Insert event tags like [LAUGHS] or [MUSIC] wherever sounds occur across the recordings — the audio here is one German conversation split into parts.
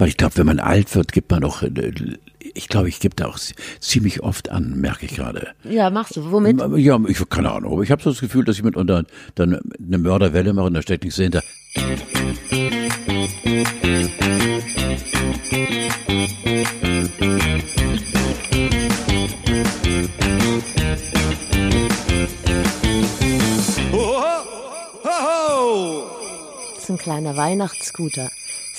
Weil ich glaube, wenn man alt wird, gibt man auch, äh, ich glaube, ich gebe da auch ziemlich oft an, merke ich gerade. Ja, machst du. Womit? Ja, ich keine Ahnung, aber ich habe so das Gefühl, dass ich mitunter dann eine Mörderwelle mache und da steckt nichts dahinter. Das ist ein kleiner Weihnachtsscooter.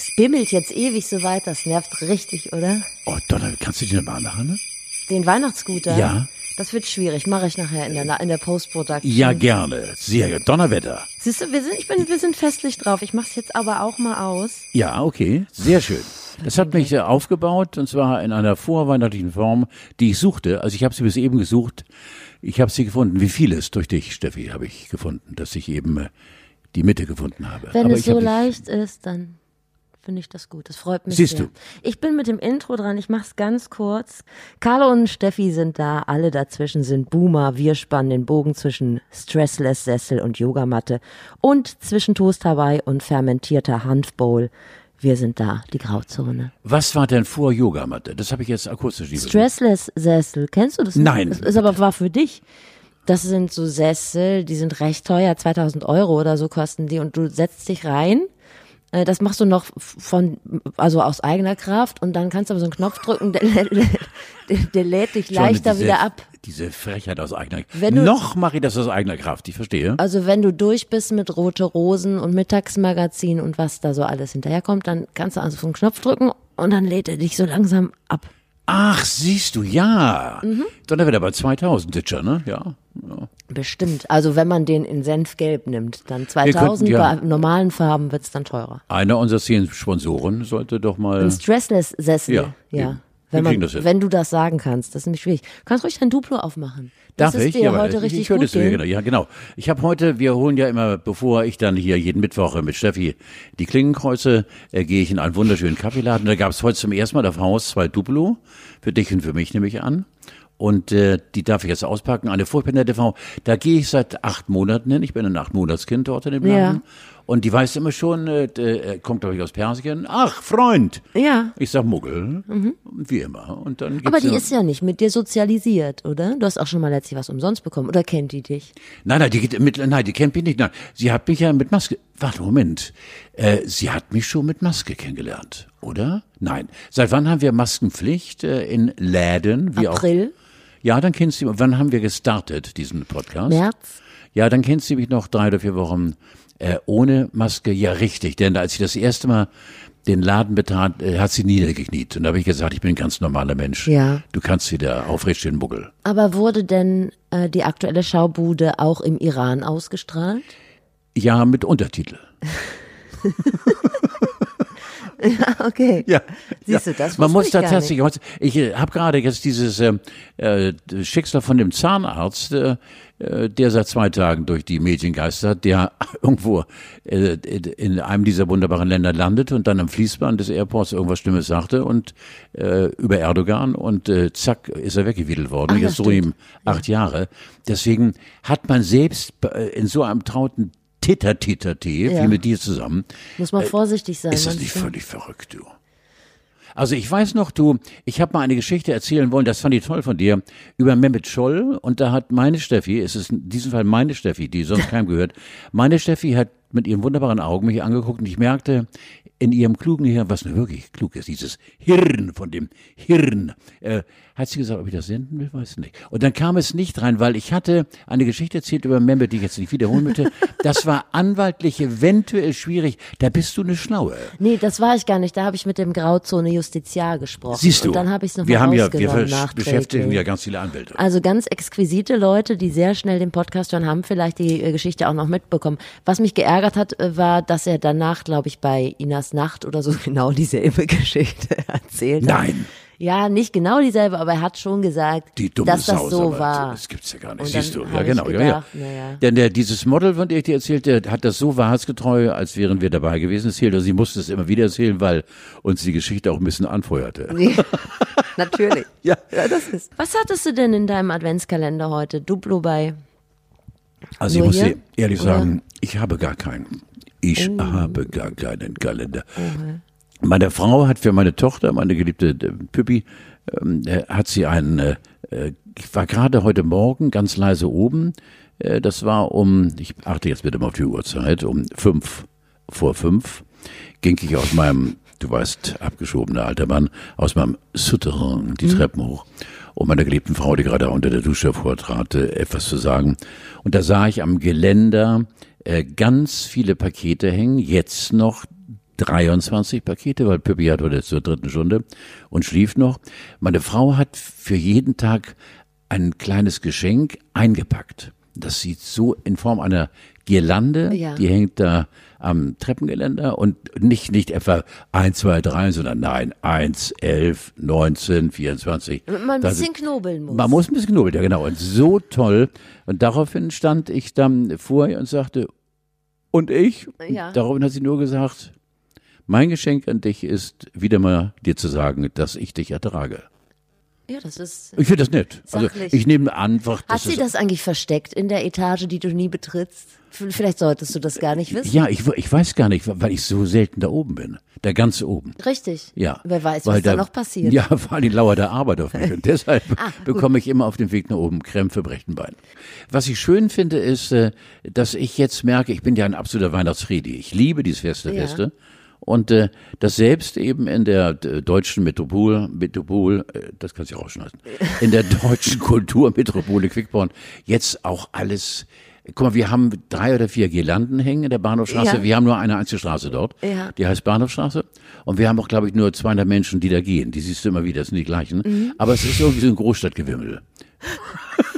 Es bimmelt jetzt ewig so weit, das nervt richtig, oder? Oh, Donner, kannst du die nochmal machen, ne? Den Weihnachtsscooter? Ja. Das wird schwierig, mache ich nachher in der, in der Post-Production. Ja, gerne. Sehr Donnerwetter. Siehst du, wir sind, ich bin, wir sind festlich drauf. Ich mach's jetzt aber auch mal aus. Ja, okay. Sehr schön. Das hat mich äh, aufgebaut und zwar in einer vorweihnachtlichen Form, die ich suchte. Also ich habe sie bis eben gesucht. Ich habe sie gefunden. Wie vieles durch dich, Steffi, habe ich gefunden, dass ich eben äh, die Mitte gefunden habe. Wenn Aber es ich so leicht ist, dann finde ich das gut. Das freut mich Siehst sehr. du. Ich bin mit dem Intro dran. Ich mach's ganz kurz. Carlo und Steffi sind da. Alle dazwischen sind Boomer. Wir spannen den Bogen zwischen Stressless Sessel und Yogamatte und zwischen Toast Hawaii und fermentierter Hanfbowl. Wir sind da, die Grauzone. Was war denn vor Yogamatte? Das habe ich jetzt akustisch nicht Stressless Sessel, kennst du das? nicht? Nein. Das ist aber war für dich. Das sind so Sessel, die sind recht teuer, 2000 Euro oder so kosten die und du setzt dich rein. Äh, Das machst du noch von, also aus eigener Kraft und dann kannst du aber so einen Knopf drücken, der, der, der lädt dich leichter diese, wieder ab. Diese Frechheit aus eigener Wenn du- Noch mache ich das aus eigener Kraft, ich verstehe. Also wenn du durch bist mit Rote Rosen und Mittagsmagazin und was da so alles hinterherkommt, dann kannst du also auf den Knopf drücken und dann lädt er dich so langsam ab. Ach, siehst du, ja. Mhm. Donnerwetter bei 2000 Ditcher, ne? Ja. ja. Bestimmt. Also wenn man den in Senfgelb nimmt, dann könnten 2000, ja- bei normalen Farben wird's dann teurer. Einer unserer zehn Sponsoren sollte doch mal. Ein Stressless-Sessel. Ja, Ja. Wenn, man, das wenn du das sagen kannst, das ist nämlich schwierig. Du kannst ruhig dein Duplo aufmachen. Das Darf ist ich? dir Ja, heute ich, richtig ich gut das gehen. genau. Ja, genau. Ich habe heute, wir holen ja immer, bevor ich dann hier jeden Mittwoch mit Steffi die Klingenkreuze, äh, gehe ich in einen wunderschönen Kaffeeladen. Da gab es heute zum ersten Mal auf Haus zwei Duplo, für dich und für mich nehme ich an. Und äh, die darf ich jetzt auspacken. Eine furchtbar nette Frau. Da gehe ich seit acht Monaten hin. Ich bin ein acht Monatskind dort in dem Ja. Und die weiß immer schon, äh, äh, kommt glaube ich aus Persien. Ach, Freund. Ja. Ich sag Muggel. Wie immer. Und dann Aber die ja- ist ja nicht mit dir sozialisiert, oder? Du hast auch schon mal letztlich was umsonst bekommen. Oder kennt die dich? Nein, nein, die geht mit, nein, die kennt mich nicht. Nein, sie hat mich ja mit Maske. Warte, Moment. Äh, sie hat mich schon mit Maske kennengelernt, oder? Nein. Seit wann haben wir Maskenpflicht äh, in Läden? Wie April, Auch? Ja, dann kennst du. Wann haben wir gestartet diesen Podcast? März? Ja, dann kennst du mich noch drei oder vier Wochen äh, ohne Maske. Ja, richtig. Denn als ich das erste Mal den Laden betrat, äh, hat sie niedergekniet. Und da habe ich gesagt, ich bin ein ganz normaler Mensch. Ja. Du kannst wieder aufrecht stehen, Muggel. Aber wurde denn äh, die aktuelle Schaubude auch im Iran ausgestrahlt? Ja, mit Untertitel. [LAUGHS] [LAUGHS] Okay. Ja. Siehst du, das Man muss ich tatsächlich, ich äh, habe gerade jetzt dieses äh, äh, Schicksal von dem Zahnarzt, äh, äh, der seit zwei Tagen durch die Medien geistert, der [LAUGHS] irgendwo äh, in einem dieser wunderbaren Länder landet und dann am Fließband des Airports irgendwas Schlimmes sagte und äh, über Erdogan und äh, zack ist er weggewiedelt worden. Ach, Jetzt drohen ihm acht Jahre. Deswegen hat man selbst äh, in so einem trauten Titter-Titter-Tee, Ja. wie mit dir zusammen, Muss man vorsichtig sein. Äh, ist das meinst nicht völlig verrückt, du? Also ich weiß noch, du, ich habe mal eine Geschichte erzählen wollen, das fand ich toll von dir, über Mehmet Scholl und da hat meine Steffi, es ist in diesem Fall meine Steffi, die sonst [LAUGHS] keinem gehört, meine Steffi hat mit ihren wunderbaren Augen mich angeguckt und ich merkte in ihrem klugen Hirn, was nur wirklich klug ist, dieses Hirn von dem Hirn, äh, hat sie gesagt, ob ich das senden will, weiß ich nicht. Und dann kam es nicht rein, weil ich hatte eine Geschichte erzählt über Mehmet, die ich jetzt nicht wiederholen möchte. [LAUGHS] Das war anwaltlich eventuell schwierig. Da bist du eine Schlaue. Nee, das war ich gar nicht. Da habe ich mit dem Grauzone Justiziar gesprochen. Siehst du, Und dann habe ich es noch wir haben ja, wir beschäftigen ja ganz viele Anwälte. Also ganz exquisite Leute, die sehr schnell den Podcast hören, haben vielleicht die äh, Geschichte auch noch mitbekommen. Was mich geärgert hat, äh, war, dass er danach, glaube ich, bei Inas Nacht oder so [LAUGHS] genau dieselbe Geschichte [LAUGHS] erzählt hat. Nein. Ja, nicht genau dieselbe, aber er hat schon gesagt, Die dumme dass das so war. Das gibt's ja gar nicht. Siehst du? Ja, genau. ich ja, ja. gedacht, ja. Denn der, dieses Model, von dem ich dir erzählt, der hat das so wahrheitsgetreu, als wären wir dabei gewesen, erzählt. Und sie musste es immer wieder erzählen, weil uns die Geschichte auch ein bisschen anfeuerte. Nee, [LAUGHS] Natürlich. Ja. ja, das ist. Was hattest du denn in deinem Adventskalender heute? Duplo bei. Also ich Nur muss hier? dir ehrlich Oder? sagen, ich habe gar keinen. Ich habe gar keinen Kalender. Meine Frau hat für meine Tochter, meine geliebte äh, Püppi, ähm, äh, hat sie einen, äh, äh, ich war gerade heute Morgen ganz leise oben, äh, das war um, ich achte jetzt bitte mal auf die Uhrzeit, um fünf vor fünf ging ich aus meinem, du weißt, abgeschobener alter Mann, aus meinem Souterrain die Treppen hoch, um meiner geliebten Frau, die gerade unter der Dusche vortrat, äh, etwas zu sagen. Und da sah ich am Geländer äh, ganz viele Pakete hängen, jetzt noch 23 Pakete, weil Pippi hat heute zur dritten Stunde und schlief noch. Meine Frau hat für jeden Tag ein kleines Geschenk eingepackt. Das sieht so in Form einer Girlande, Ja. die hängt da am Treppengeländer und nicht, nicht etwa 1, 2, 3, sondern nein, 1, 11, 19, 24. Damit man ein Das- bisschen knobeln muss. man muss ein bisschen knobeln, ja genau. Und so toll. Und daraufhin stand ich dann vor ihr und sagte, und ich? Ja. Daraufhin hat sie nur gesagt, mein Geschenk an dich ist, wieder mal dir zu sagen, dass ich dich ertrage. Ja, das ist. Ich finde das nett. Also Sachlich. ich nehme einfach, Hat sie das eigentlich versteckt in der Etage, die du nie betrittst? Vielleicht solltest du das gar nicht wissen. Ja, ich, ich weiß gar nicht, weil ich so selten da oben bin. Da ganz oben. Richtig. Ja. Wer weiß, Weil was da noch passiert. Ja, vor allem lauert der Arbeit auf mich. Und [LAUGHS] deshalb Ah, bekomme ich immer auf dem Weg nach oben Krämpfe im rechten Bein. Was ich schön finde, ist, äh, dass ich jetzt merke, ich bin ja ein absoluter Weihnachtsfriedi. Ich liebe dieses Fest der Ja. Feste. Und äh, das selbst eben in der äh, deutschen Metropol, Metropol, äh, das kannst du ja rausschneiden, in der deutschen [LAUGHS] Kulturmetropole Quickborn jetzt auch alles. Guck mal, wir haben drei oder vier Girlanden hängen in der Bahnhofstraße. Ja. Wir haben nur eine einzige Straße dort. Ja. Die heißt Bahnhofstraße. Und wir haben auch, glaube ich, nur 200 Menschen, die da gehen. Die siehst du immer wieder, das sind die gleichen. Mhm. Aber es ist irgendwie so ein Großstadtgewimmel. [LAUGHS]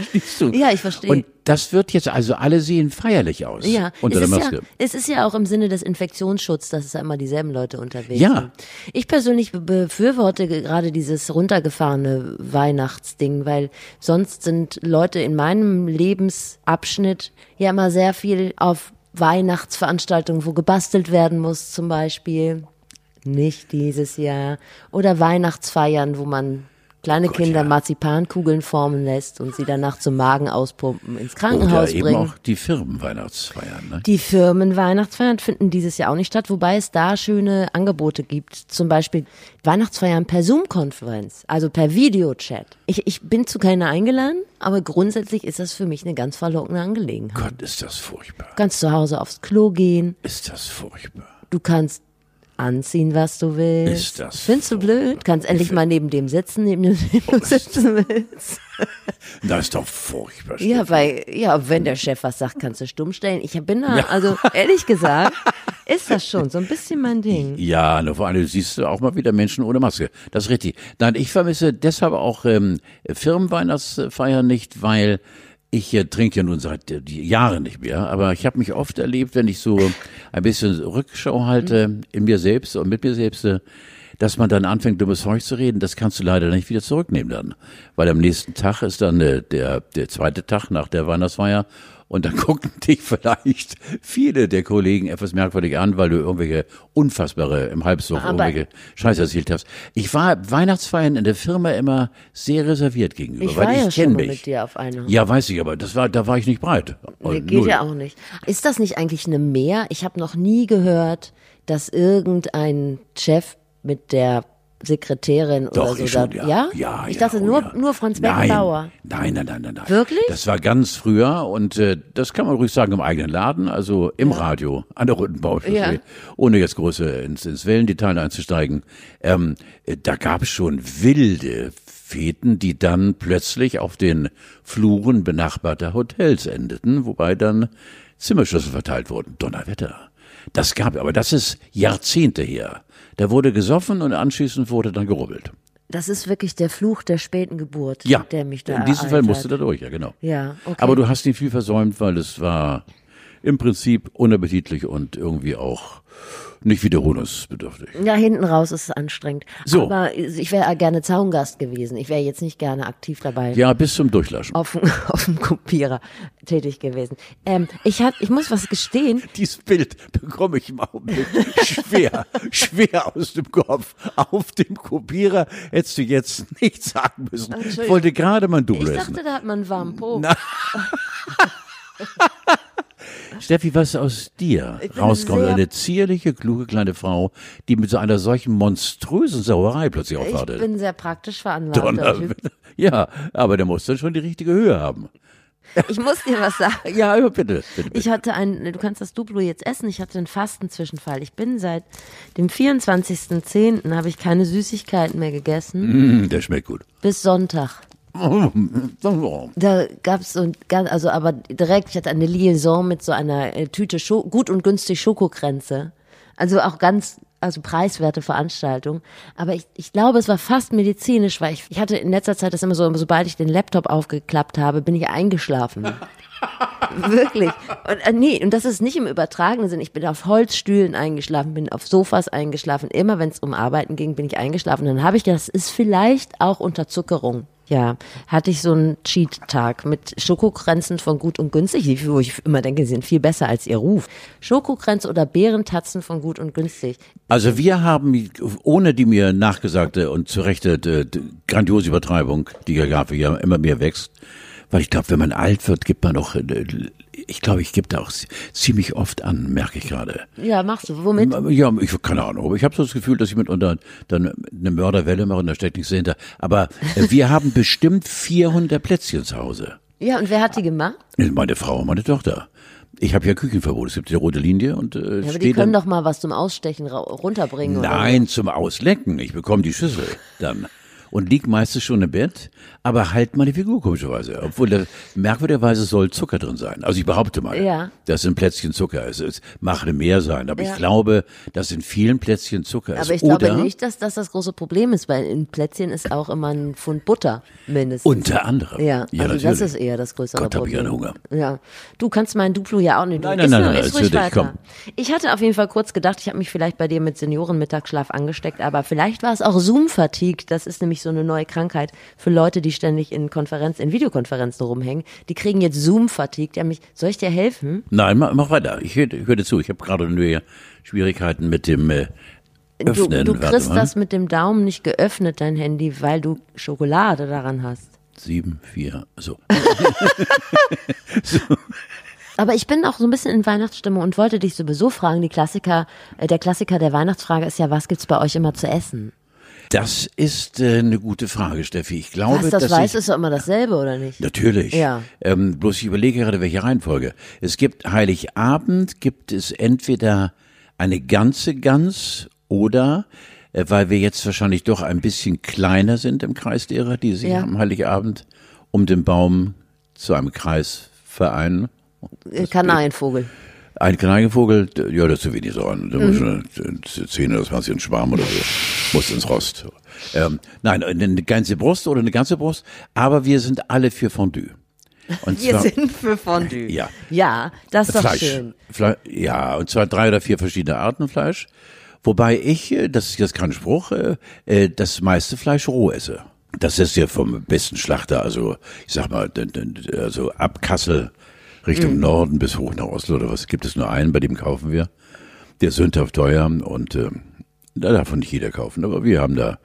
Verstehst du? Ja, ich verstehe. Und das wird jetzt, also alle sehen feierlich aus. Ja, Unter es der ist Maske. ja, es ist ja auch im Sinne des Infektionsschutzes, dass es ja immer dieselben Leute unterwegs Ja. sind. Ich persönlich be- befürworte ge- gerade dieses runtergefahrene Weihnachtsding, weil sonst sind Leute in meinem Lebensabschnitt ja immer sehr viel auf Weihnachtsveranstaltungen, wo gebastelt werden muss zum Beispiel. Nicht dieses Jahr. Oder Weihnachtsfeiern, wo man kleine Kinder ja. Marzipankugeln formen lässt und sie danach zum Magen auspumpen, ins Krankenhaus Oder eben bringen. auch die Firmenweihnachtsfeiern. Ne? Die Firmenweihnachtsfeiern finden dieses Jahr auch nicht statt, wobei es da schöne Angebote gibt. Zum Beispiel Weihnachtsfeiern per Zoom-Konferenz, also per Videochat. Ich, ich bin zu keiner eingeladen, aber grundsätzlich ist das für mich eine ganz verlockene Angelegenheit. Gott, ist das furchtbar. Du kannst zu Hause aufs Klo gehen, Ist das furchtbar. du kannst anziehen, was du willst. Ist das Findest du blöd? Du kannst endlich mal neben dem sitzen, neben dem [LAUGHS] du sitzen willst. [LAUGHS] Das ist doch furchtbar. Ja, Steffi. weil, ja, wenn der Chef was sagt, kannst du stumm stellen. Ich bin da, also ehrlich gesagt, ist das schon so ein bisschen mein Ding. Ja, nur vor allem siehst du auch mal wieder Menschen ohne Maske. Das ist richtig. Nein, ich vermisse deshalb auch ähm, Firmenweihnachtsfeiern nicht, weil ich äh, trinke ja nun seit äh, die Jahre nicht mehr, aber ich habe mich oft erlebt, wenn ich so ein bisschen Rückschau halte in mir selbst und mit mir selbst, äh, dass man dann anfängt, dummes Zeug zu reden, das kannst du leider nicht wieder zurücknehmen dann. Weil am nächsten Tag ist dann äh, der, der zweite Tag nach der Weihnachtsfeier und dann [LAUGHS] gucken dich vielleicht viele der Kollegen etwas merkwürdig an, weil du irgendwelche unfassbare im Halbsuff Aber- irgendwelche Scheiße erzählt hast. Ich war Weihnachtsfeiern in der Firma immer sehr reserviert gegenüber, Ich weil war ich ja kenn schon mal mich. mit dir auf einer. Ja, weiß ich, aber das war, da war ich nicht breit. Nee, Und geht null. ja auch nicht. Ist das nicht eigentlich eine Mehr? Ich habe noch nie gehört, dass irgendein Chef mit der Sekretärin Doch, oder so ich schon, da, ja. ja? ja Ich ja, dachte oh nur, ja. nur Franz Beckenbauer. Nein, nein, nein, nein, nein. Wirklich? Das war ganz früher und äh, das kann man ruhig sagen im eigenen Laden, also im Radio, an der Ja. ohne jetzt große ins, ins Wellendetail einzusteigen. Ähm, äh, da gab es schon wilde Feten, die dann plötzlich auf den Fluren benachbarter Hotels endeten, wobei dann Zimmerschlüssel verteilt wurden. Donnerwetter. Das gab, aber das ist Jahrzehnte her. Da wurde gesoffen und anschließend wurde dann gerubbelt. Das ist wirklich der Fluch der späten Geburt, Ja, der mich da in diesem Fall musste da durch, ja genau. Ja, okay. Aber du hast nicht viel versäumt, weil es war im Prinzip unappetitlich und irgendwie auch nicht wiederholungsbedürftig. Ja, hinten raus ist es anstrengend. So. Aber ich wäre gerne Zaungast gewesen. Ich wäre jetzt nicht gerne aktiv dabei. Ja, bis zum Durchlaschen. Auf, dem- [LAUGHS] auf dem Kopierer tätig gewesen. Ähm, ich, hat, ich muss was gestehen. [LAUGHS] Dieses Bild bekomme ich im Augenblick schwer, [LAUGHS] schwer aus dem Kopf. Auf dem Kopierer hättest du jetzt nichts sagen müssen. Ich wollte gerade mein Ich Double dachte, da hat man einen warmen Po. Steffi, was aus dir rauskommt, eine zierliche, kluge kleine Frau, die mit so einer solchen monströsen Sauerei plötzlich Ich aufwartet. bin sehr praktisch veranlagt. Donner. Ja, aber der muss dann schon die richtige Höhe haben. Ich muss dir was sagen. [LAUGHS] Ja, bitte, bitte, bitte. Ich hatte ein, du kannst das Duplo jetzt essen, ich hatte einen Fastenzwischenfall. Ich bin seit dem 24.10. habe ich keine Süßigkeiten mehr gegessen, Mm, der schmeckt gut. bis Sonntag. [LAUGHS] Da gab's so, ein ganz- also aber direkt, ich hatte eine Liaison mit so einer äh, Tüte Scho gut und günstig Schokokränze. Also auch ganz, also preiswerte Veranstaltung. Aber ich, ich glaube, es war fast medizinisch, weil ich, ich hatte in letzter Zeit das immer so, sobald ich den Laptop aufgeklappt habe, bin ich eingeschlafen. [LAUGHS] Wirklich. Und, äh, nee, und das ist nicht im übertragenen Sinn. Ich bin auf Holzstühlen eingeschlafen, bin auf Sofas eingeschlafen. Immer wenn es um Arbeiten ging, bin ich eingeschlafen. Dann habe ich gedacht, das ist vielleicht auch Unterzuckerung. Ja, hatte ich so einen Cheat-Tag mit Schokokränzen von Gut und Günstig, wo ich immer denke, sie sind viel besser als ihr Ruf. Schokokränze oder Beerentatzen von Gut und Günstig. Also wir haben, ohne die mir nachgesagte und zu äh, grandiose Übertreibung, die Gabe ja immer mehr wächst, weil ich glaube, wenn man alt wird, gibt man auch, ich glaube, ich gebe da auch ziemlich oft an, merke ich gerade. Ja, machst du. Womit? Ja, ich keine Ahnung, aber ich habe so das Gefühl, dass ich mitunter dann eine Mörderwelle mache und da steckt nichts dahinter. Aber äh, wir haben bestimmt 400 Plätzchen zu Hause. Ja, und wer hat die gemacht? Meine Frau und meine Tochter. Ich habe ja Küchenverbot. Es gibt die rote Linie und äh, Ja, aber die können dann, doch mal was zum Ausstechen runterbringen. Oder? Nein, zum Auslecken. Ich bekomme die Schüssel dann. Und lieg meistens schon im Bett, aber halt meine Figur komischerweise. Obwohl da merkwürdigerweise soll Zucker drin sein. Also ich behaupte mal, Ja. das sind Plätzchen Zucker. Es, es mache mehr sein. Aber Ja. ich glaube, dass in vielen Plätzchen Zucker ist. Aber ich Oder glaube nicht, dass das das große Problem ist, weil in Plätzchen ist auch immer ein Pfund Butter mindestens. unter anderem. ja, also das ist eher das größere Gott, hab ich Problem. einen Hunger. Ja, du kannst meinen Duplo ja auch nicht. Nein, nein, nein, nein, ruhig natürlich, weiter. komm. Ich hatte auf jeden Fall kurz gedacht, ich habe mich vielleicht bei dir mit Seniorenmittagsschlaf angesteckt, aber vielleicht war es auch Zoom-Fatigue. Das ist nämlich so eine neue Krankheit für Leute, die ständig in Konferenz, in Videokonferenzen rumhängen. Die kriegen jetzt Zoom-Fatigue. Die haben mich, soll ich dir helfen? Nein, mach, mach weiter. Ich höre hör dir zu. Ich habe gerade nur Schwierigkeiten mit dem äh, Du, Öffnen. du Warte kriegst mal. das mit dem Daumen nicht geöffnet, dein Handy, weil du Schokolade daran hast. Sieben, vier, [LAUGHS] so. Aber ich bin auch so ein bisschen in Weihnachtsstimmung und wollte dich sowieso fragen, die Klassiker, äh, der Klassiker der Weihnachtsfrage ist ja, was gibt's bei euch immer zu essen? Das ist äh, eine gute Frage, Steffi. Ich glaube, Was das dass weiß, ich, ist doch immer dasselbe, oder nicht? Natürlich. Ja. Ähm, bloß ich überlege gerade, welche Reihenfolge. Es gibt Heiligabend, gibt es entweder eine ganze Gans oder, äh, weil wir jetzt wahrscheinlich doch ein bisschen kleiner sind im Kreis derer, die sich Ja. am Heiligabend um den Baum zu einem Kreis vereinen. Äh, Kanarienvogel. Ein Kanarienvogel, d- ja, das ist zu wenig so an. Da muss schon äh, 10 oder 20 ein Schwarm oder so. Muss ins Rost. Ähm, nein, eine ganze Brust oder eine ganze Brust, aber wir sind alle für Fondue. Und Wir zwar, sind für Fondue. Ja. Ja, das ist doch Fleisch. schön. Fle ja, und zwar drei oder vier verschiedene Arten Fleisch. Wobei ich, äh, das ist jetzt kein Spruch, äh, äh, das meiste Fleisch roh esse. Das ist ja vom besten Schlachter, also ich sag mal, also ab Kassel Richtung Norden bis hoch nach Oslo oder was, gibt es nur einen, bei dem kaufen wir. Der ist sündhaft teuer und äh, da darf nicht jeder kaufen, aber wir haben da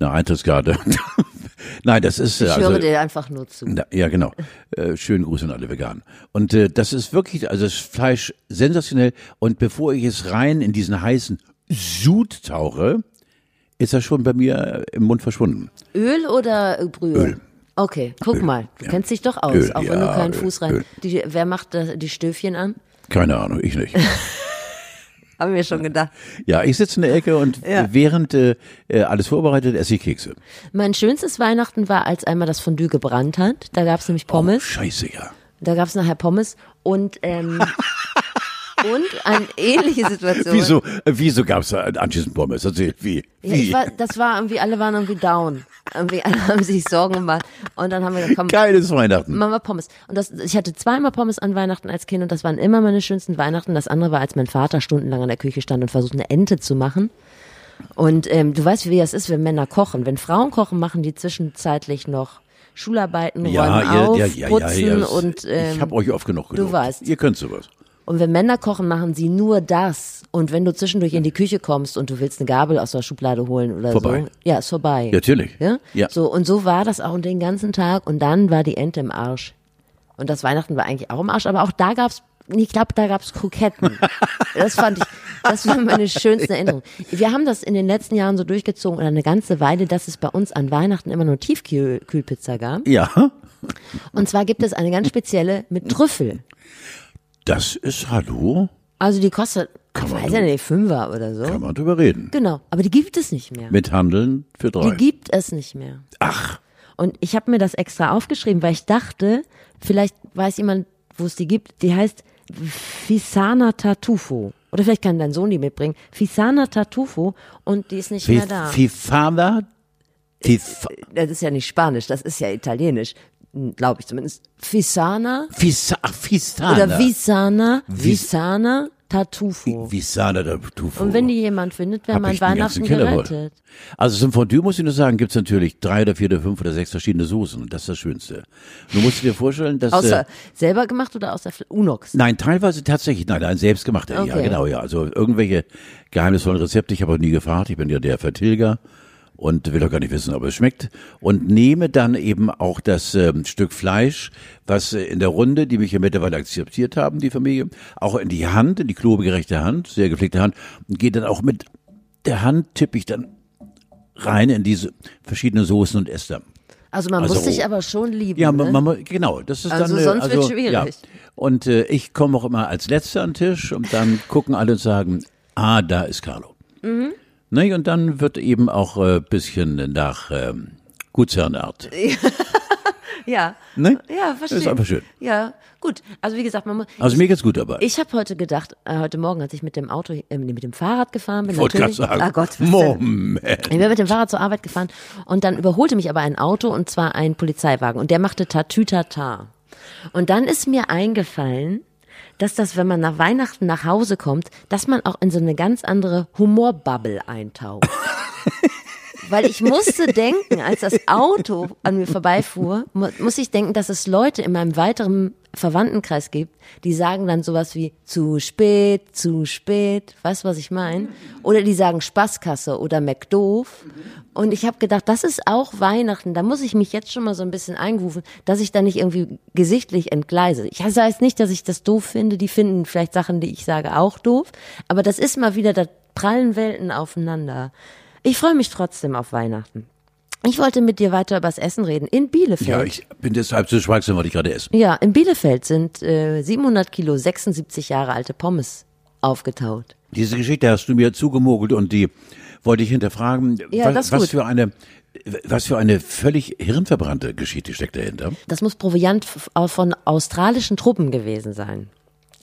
eine Eintrittskarte. [LAUGHS] Nein, das ist äh, Ich also, höre dir einfach nur zu. na, ja, genau. [LAUGHS] Äh, schönen Gruß an alle Veganen. Und äh, das ist wirklich, also das Fleisch sensationell. Und bevor ich es rein in diesen heißen Sud tauche, ist das schon bei mir im Mund verschwunden. Öl oder äh, Brühe? Öl. Okay, guck Öl, mal, du ja. kennst dich doch aus, Öl, auch wenn ja, du keinen Öl, Fuß rein. Die, wer macht das, die Stöfchen an? Keine Ahnung, ich nicht. [LAUGHS] Haben wir schon gedacht. Ja, ich sitze in der Ecke und Ja. während äh, äh, alles vorbereitet, esse ich Kekse. Mein schönstes Weihnachten war, als einmal das Fondue gebrannt hat. Da gab's nämlich Oh, Pommes. scheiße, ja. Da gab's nachher Pommes und ähm, [LAUGHS] und eine ähnliche Situation. Wieso, äh, wieso gab es anschließend Pommes? Erzähl, wie? Ja, wie? war, das war irgendwie, alle waren irgendwie down. Irgendwie alle haben sich Sorgen gemacht. Und dann haben wir gesagt, komm, Geiles Weihnachten. Mama Pommes. Und das, ich hatte zweimal Pommes an Weihnachten als Kind und das waren immer meine schönsten Weihnachten. Das andere war, als mein Vater stundenlang an der Küche stand und versucht, eine Ente zu machen. Und ähm, du weißt, wie das ist, wenn Männer kochen. Wenn Frauen kochen, machen die zwischenzeitlich noch Schularbeiten, räumen Ja, auf, ja, ja, ja, putzen ja, ja. und ähm, ich habe euch oft genug gelobt. weißt. Ihr könnt sowas. Und wenn Männer kochen, machen sie nur das. Und wenn du zwischendurch in die Küche kommst und du willst eine Gabel aus der Schublade holen oder Vorbei. so, ja, ist vorbei. Natürlich. Ja? Ja. So, und so war das auch den ganzen Tag und dann war die Ente im Arsch. Und das Weihnachten war eigentlich auch im Arsch, aber auch da gab's ich glaube, da gab's Kroketten. [LAUGHS] Das fand ich, das war meine schönste Erinnerung. Wir haben das in den letzten Jahren so durchgezogen oder eine ganze Weile, dass es bei uns an Weihnachten immer nur Tiefkühlpizza gab. Ja, Und zwar gibt es eine ganz spezielle mit Trüffel. Das ist Hallo. Also die kostet, ich man weiß ja nicht, Fünfer oder so. Kann man drüber reden. Genau, aber die gibt es nicht mehr. Mit Handeln für Die drei. gibt es nicht mehr. Ach, Und ich habe mir das extra aufgeschrieben, weil ich dachte, vielleicht weiß jemand, wo es die gibt. Die heißt Fisana Tartufo. Oder vielleicht kann dein Sohn die mitbringen. Fisana Tartufo und die ist nicht mehr da. Fifada. Fif Das ist ja nicht Spanisch, das ist ja Italienisch. Glaube ich zumindest. Fisana Fisa, Fisana. oder Visana, Vis- Visana Tartufo. Visana der Tufo. Und wenn die jemand findet, wäre mein Weihnachten gerettet. Also zum Fondue muss ich nur sagen, gibt's natürlich drei oder vier oder fünf oder sechs verschiedene Soßen. Und das ist das Schönste. Du musst dir vorstellen, dass... Außer äh, selber gemacht oder aus der Unox? Nein, teilweise tatsächlich, nein, ein selbstgemachter, ja, Okay. genau, ja. Also irgendwelche geheimnisvollen Rezepte, ich habe auch nie gefragt, ich bin ja der Vertilger und will auch gar nicht wissen, ob es schmeckt. Und nehme dann eben auch das ähm, Stück Fleisch, was äh, in der Runde, die mich ja mittlerweile akzeptiert haben, die Familie, auch in die Hand, in die klobegerechte Hand, sehr gepflegte Hand, und gehe dann auch mit der Hand, tippe ich dann rein in diese verschiedenen Soßen und esse dann. Also man Also muss sich roh. aber schon lieben. Ja, ne? man, man, genau, das ist Also dann äh, sonst also, wird's schwierig. Ja. Und äh, ich komme auch immer als Letzter an den Tisch und dann gucken alle und sagen, ah, da ist Carlo. Mhm. Ne, und dann wird eben auch äh, bisschen nach ähm, Gutsherrenart. [LAUGHS] Ja. Ne? Ja, verstehe. Ist einfach schön. Ja, gut. Also wie gesagt, man muss. Also mir geht's gut dabei. Ich habe heute gedacht, äh, heute Morgen, als ich mit dem Auto, äh, mit dem Fahrrad gefahren bin, Ich wollte natürlich. sagen, Ah Gott, was denn? Moment. Ich bin mit dem Fahrrad zur Arbeit gefahren und dann überholte mich aber ein Auto und zwar ein Polizeiwagen und der machte Tatütata. Und dann ist mir eingefallen, dass das, wenn man nach Weihnachten nach Hause kommt, dass man auch in so eine ganz andere Humorbubble eintaucht. [LAUGHS] Weil ich musste denken, als das Auto an mir vorbeifuhr, mu muss ich denken, dass es Leute in meinem weiteren Verwandtenkreis gibt, die sagen dann sowas wie zu spät, zu spät, weißt du, was ich meine? Oder die sagen Spaßkasse oder McDoof. Und ich habe gedacht, das ist auch Weihnachten, da muss ich mich jetzt schon mal so ein bisschen einrufen, dass ich da nicht irgendwie gesichtlich entgleise. Ich sage jetzt nicht, dass ich das doof finde, die finden vielleicht Sachen, die ich sage, auch doof, aber das ist mal wieder, da prallen Welten aufeinander. Ich freue mich trotzdem auf Weihnachten. Ich wollte mit dir weiter übers Essen reden. In Bielefeld. Ja, ich bin deshalb so schweigsam, weil ich gerade esse. Ja, in Bielefeld sind äh, 700 Kilo 76 Jahre alte Pommes aufgetaut. Diese Geschichte hast du mir zugemogelt und die wollte ich hinterfragen. Ja, was, das ist was gut. für eine was für eine völlig hirnverbrannte Geschichte steckt dahinter. Das muss Proviant von australischen Truppen gewesen sein.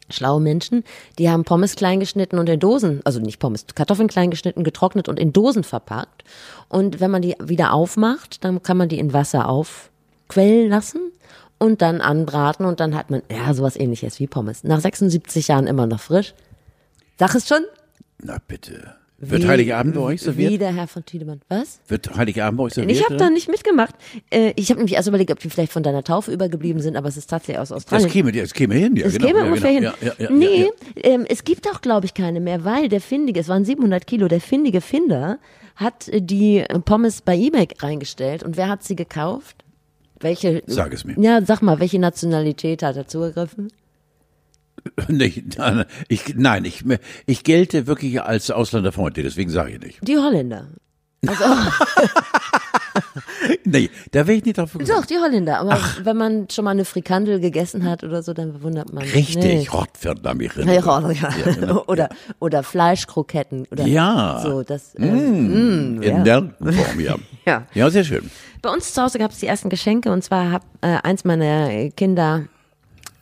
Schlaue Menschen, die haben Pommes klein geschnitten und in Dosen, also nicht Pommes, Kartoffeln klein geschnitten, getrocknet und in Dosen verpackt. Und wenn man die wieder aufmacht, dann kann man die in Wasser aufquellen lassen und dann anbraten und dann hat man, ja, sowas ähnliches wie Pommes. Nach 76 Jahren immer noch frisch. Sag es schon. Na bitte. Wird Heiligabend bei euch Wie serviert? der Herr von Tiedemann. Was? Wird Heiligabend bei euch serviert? Ich habe da nicht mitgemacht. Äh, ich habe nämlich erst überlegt, ob die vielleicht von deiner Taufe übergeblieben sind, aber es ist tatsächlich aus Australien. Das käme, das käme hin, ja, Es genau. käme ja, ungefähr genau. hin. Ja, ja, nee. Ähm, es gibt auch, glaube ich, keine mehr, weil der Findige, es waren 700 Kilo, der findige Finder hat äh, die Pommes bei eBay reingestellt. Und wer hat sie gekauft? Welche? Sag es mir. Ja, sag mal, welche Nationalität hat er zugegriffen? [LAUGHS] Nicht, nein, ich, nein, ich, ich gelte wirklich als Ausländerfreundlich, deswegen sage ich nicht. Die Holländer. Also, [LAUGHS] [LAUGHS] Nee, da wäre ich nicht drauf gekommen. doch, die Holländer. Aber wenn man schon mal eine Frikandel gegessen hat oder so, dann wundert man sich Richtig, ich Ja, ja. oder, oder Fleischkroketten. Oder Ja. So, das, ähm, In ja. der Form, ja. Ja. Ja, sehr schön. Bei uns zu Hause gab es die ersten Geschenke und zwar hat äh, eins meiner Kinder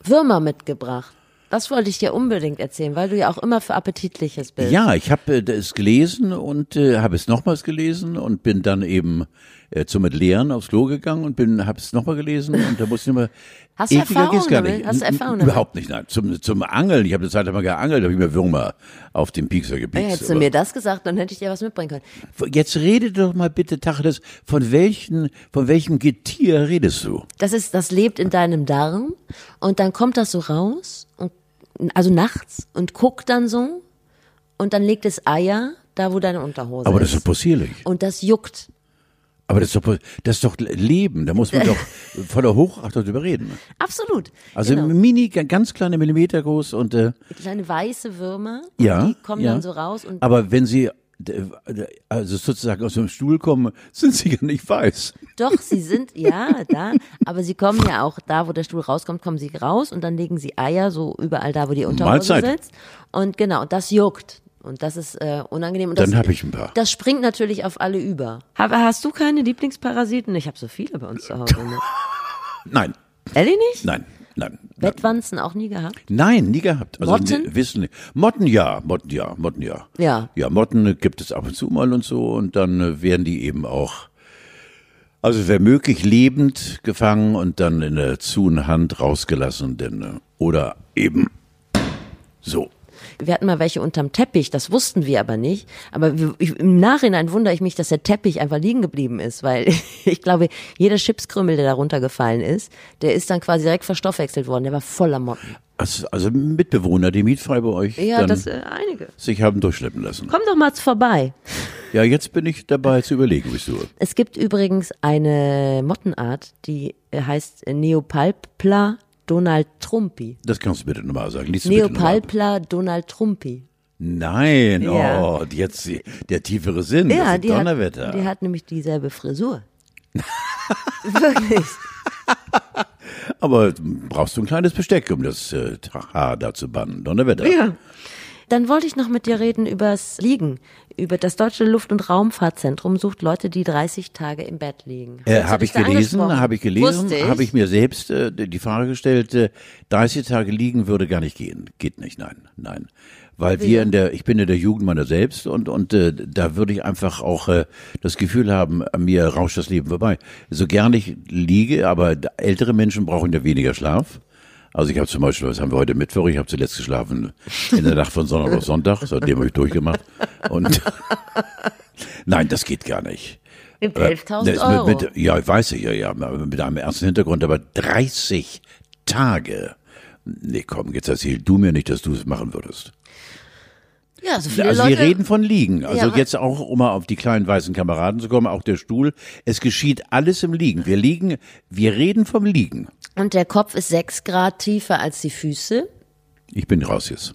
Würmer mitgebracht. Das wollte ich dir unbedingt erzählen, weil du ja auch immer für Appetitliches bist. Ja, ich habe äh, es gelesen und äh, habe es nochmals gelesen und bin dann eben äh, zum Entleeren aufs Klo gegangen und bin habe es nochmal gelesen und da musste ich immer [LAUGHS] Hast du Erfahrung geht's gar damit? nicht. Hast du Erfahrung damit? Überhaupt nicht, nein. Zum, zum Angeln, ich habe eine Zeit lang mal geangelt, habe ich mir Würmer auf den Piekser gepiekst. hättest du mir das gesagt, dann hätte ich dir was mitbringen können. Jetzt rede doch mal bitte, Tacheles, von welchen, von welchem Getier redest du? Das ist, das lebt in deinem Darm und dann kommt das so raus, also nachts und guckt dann so und dann legt es Eier da, wo deine Unterhose Aber ist. das ist doch possierlich. und das juckt. Aber das ist doch, das ist doch Leben. Da muss man doch [LAUGHS] voller Hochachtung drüber reden. Absolut. Also genau. mini, ganz kleine Millimeter groß und äh, kleine weiße Würmer. Ja, die kommen ja. dann so raus und aber wenn sie also sozusagen aus dem Stuhl kommen, sind sie ja nicht weiß. Doch, sie sind, ja, da, aber sie kommen ja auch da, wo der Stuhl rauskommt, kommen sie raus und dann legen sie Eier so überall da, wo die Unterhose Mahlzeit. sitzt. Und genau, das juckt. Und das ist äh, unangenehm. Und Dann das, hab ich ein paar. Das springt natürlich auf alle über. Aber hast du keine Lieblingsparasiten? Ich habe so viele bei uns zu Hause. Ne? [LAUGHS] Nein, Ehrlich nicht? nein, nein. Bettwanzen auch nie gehabt? Nein, nie gehabt. Also Motten? wissen nicht. Motten ja, Motten ja, Motten ja. Ja. Ja, Motten gibt es ab und zu mal und so und dann äh, werden die eben auch, also wer möglich lebend gefangen und dann in der zuen Hand rausgelassen, denn äh, oder eben so. Wir hatten mal welche unterm Teppich, das wussten wir aber nicht. Aber wir, ich, im Nachhinein wundere ich mich, dass der Teppich einfach liegen geblieben ist, weil [LAUGHS] ich glaube, jeder Chipskrümmel, der da runtergefallen ist, der ist dann quasi direkt verstoffwechselt worden. Der war voller Motten. Also, also Mitbewohner, die mietfrei bei euch Ja, das äh, einige. sich haben durchschleppen lassen. Komm doch mal vorbei. Ja, jetzt bin ich dabei zu überlegen, wieso. Es gibt übrigens eine Mottenart, die heißt Neopalpla Donald Trumpi. Das kannst du bitte nochmal sagen. Lies. Neopalpla Donald Trumpi. Nein, Ja. oh, jetzt der tiefere Sinn. Ja, das die ist hat, Donnerwetter. die hat nämlich dieselbe Frisur. [LAUGHS] Wirklich. Aber brauchst du ein kleines Besteck, um das äh, Haar da zu bannen. Donnerwetter. Ja. Dann wollte ich noch mit dir reden übers Liegen. Über das Deutsche Luft- und Raumfahrtzentrum sucht Leute, die 30 Tage im Bett liegen. Äh, habe ich gelesen, habe ich gelesen, habe ich mir selbst äh, die Frage gestellt, äh, 30 Tage liegen würde gar nicht gehen. Geht nicht, nein, nein. Weil wir in der, ich bin in der Jugend meiner selbst und, und äh, da würde ich einfach auch äh, das Gefühl haben, an mir rauscht das Leben vorbei. So gern ich liege, aber ältere Menschen brauchen ja weniger Schlaf. Also ich habe zum Beispiel, was haben wir heute Mittwoch, ich habe zuletzt geschlafen in der Nacht von Sonntag auf Sonntag, seitdem habe ich durchgemacht. Und [LAUGHS] nein, das geht gar nicht. Mit Äh, 11.000 das Euro. Mit, mit, ja, weiß ich ja, ja, mit einem ernsten Hintergrund, aber 30 Tage. Nee, komm, jetzt erzähl du mir nicht, dass du es machen würdest. ja, so viele Also Leute. wir reden von Liegen. Also Ja, jetzt auch, um mal auf die kleinen weißen Kameraden zu kommen, auch der Stuhl. Es geschieht alles im Liegen. Wir liegen, wir reden vom Liegen. Und der Kopf ist sechs Grad tiefer als die Füße. Ich bin raus jetzt.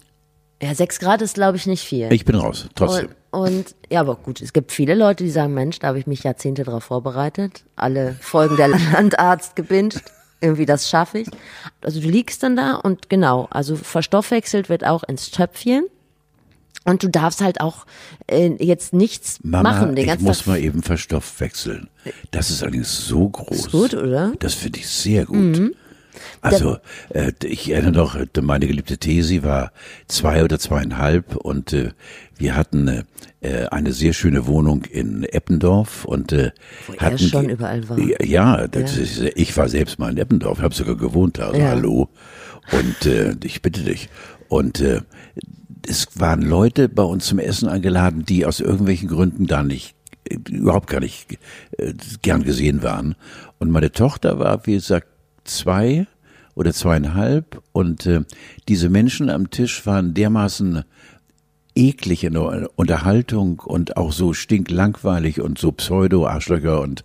Ja, sechs Grad ist, glaube ich, nicht viel. Ich bin raus, trotzdem. Und, und ja, aber gut, es gibt viele Leute, die sagen, Mensch, da habe ich mich Jahrzehnte darauf vorbereitet, alle Folgen der [LAUGHS] Landarzt gebinged, irgendwie das schaffe ich. Also du liegst dann da und genau, also verstoffwechselt wird auch ins Töpfchen. Und du darfst halt auch äh, jetzt nichts Mama, machen den ich ganzen muss Tag. mal eben verstoffwechseln. Das ist allerdings so groß. Ist gut, oder? Mhm. Das finde ich sehr gut. Also, äh, ich erinnere noch, äh, meine geliebte Tesi war zwei oder zweieinhalb und äh, wir hatten äh, eine sehr schöne Wohnung in Eppendorf und äh, er hatten schon die- überall war. Ja, ja, das Ist, ich war selbst mal in Eppendorf, habe sogar gewohnt da, also Ja. hallo. Und äh, ich bitte dich. Und äh, es waren Leute bei uns zum Essen eingeladen, die aus irgendwelchen Gründen da nicht äh, überhaupt gar nicht äh, gern gesehen waren. Und meine Tochter war, wie gesagt, zwei oder zweieinhalb und äh, diese Menschen am Tisch waren dermaßen eklig in der Unterhaltung und auch so stinklangweilig und so Pseudo-Arschlöcher und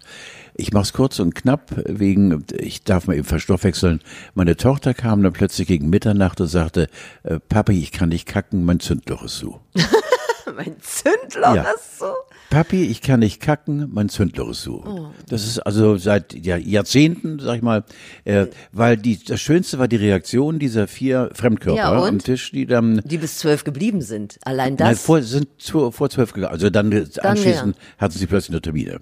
ich mach's kurz und knapp wegen, ich darf mal eben verstoffwechseln. Meine Tochter kam dann plötzlich gegen Mitternacht und sagte, äh, Papi, ich kann nicht kacken, mein Zündloch ist zu. [LAUGHS] mein Zündloch Ja. ist so. Papi, ich kann nicht kacken, mein Zündloch ist zu. Das ist also seit ja, Jahrzehnten, sag ich mal, äh, weil die, das Schönste war die Reaktion dieser vier Fremdkörper Ja, am Tisch, die dann Die bis zwölf geblieben sind. Allein Nein, das. vor, sind zu, vor zwölf gegangen. Also dann, äh, anschließend hatten sie plötzlich eine Termine.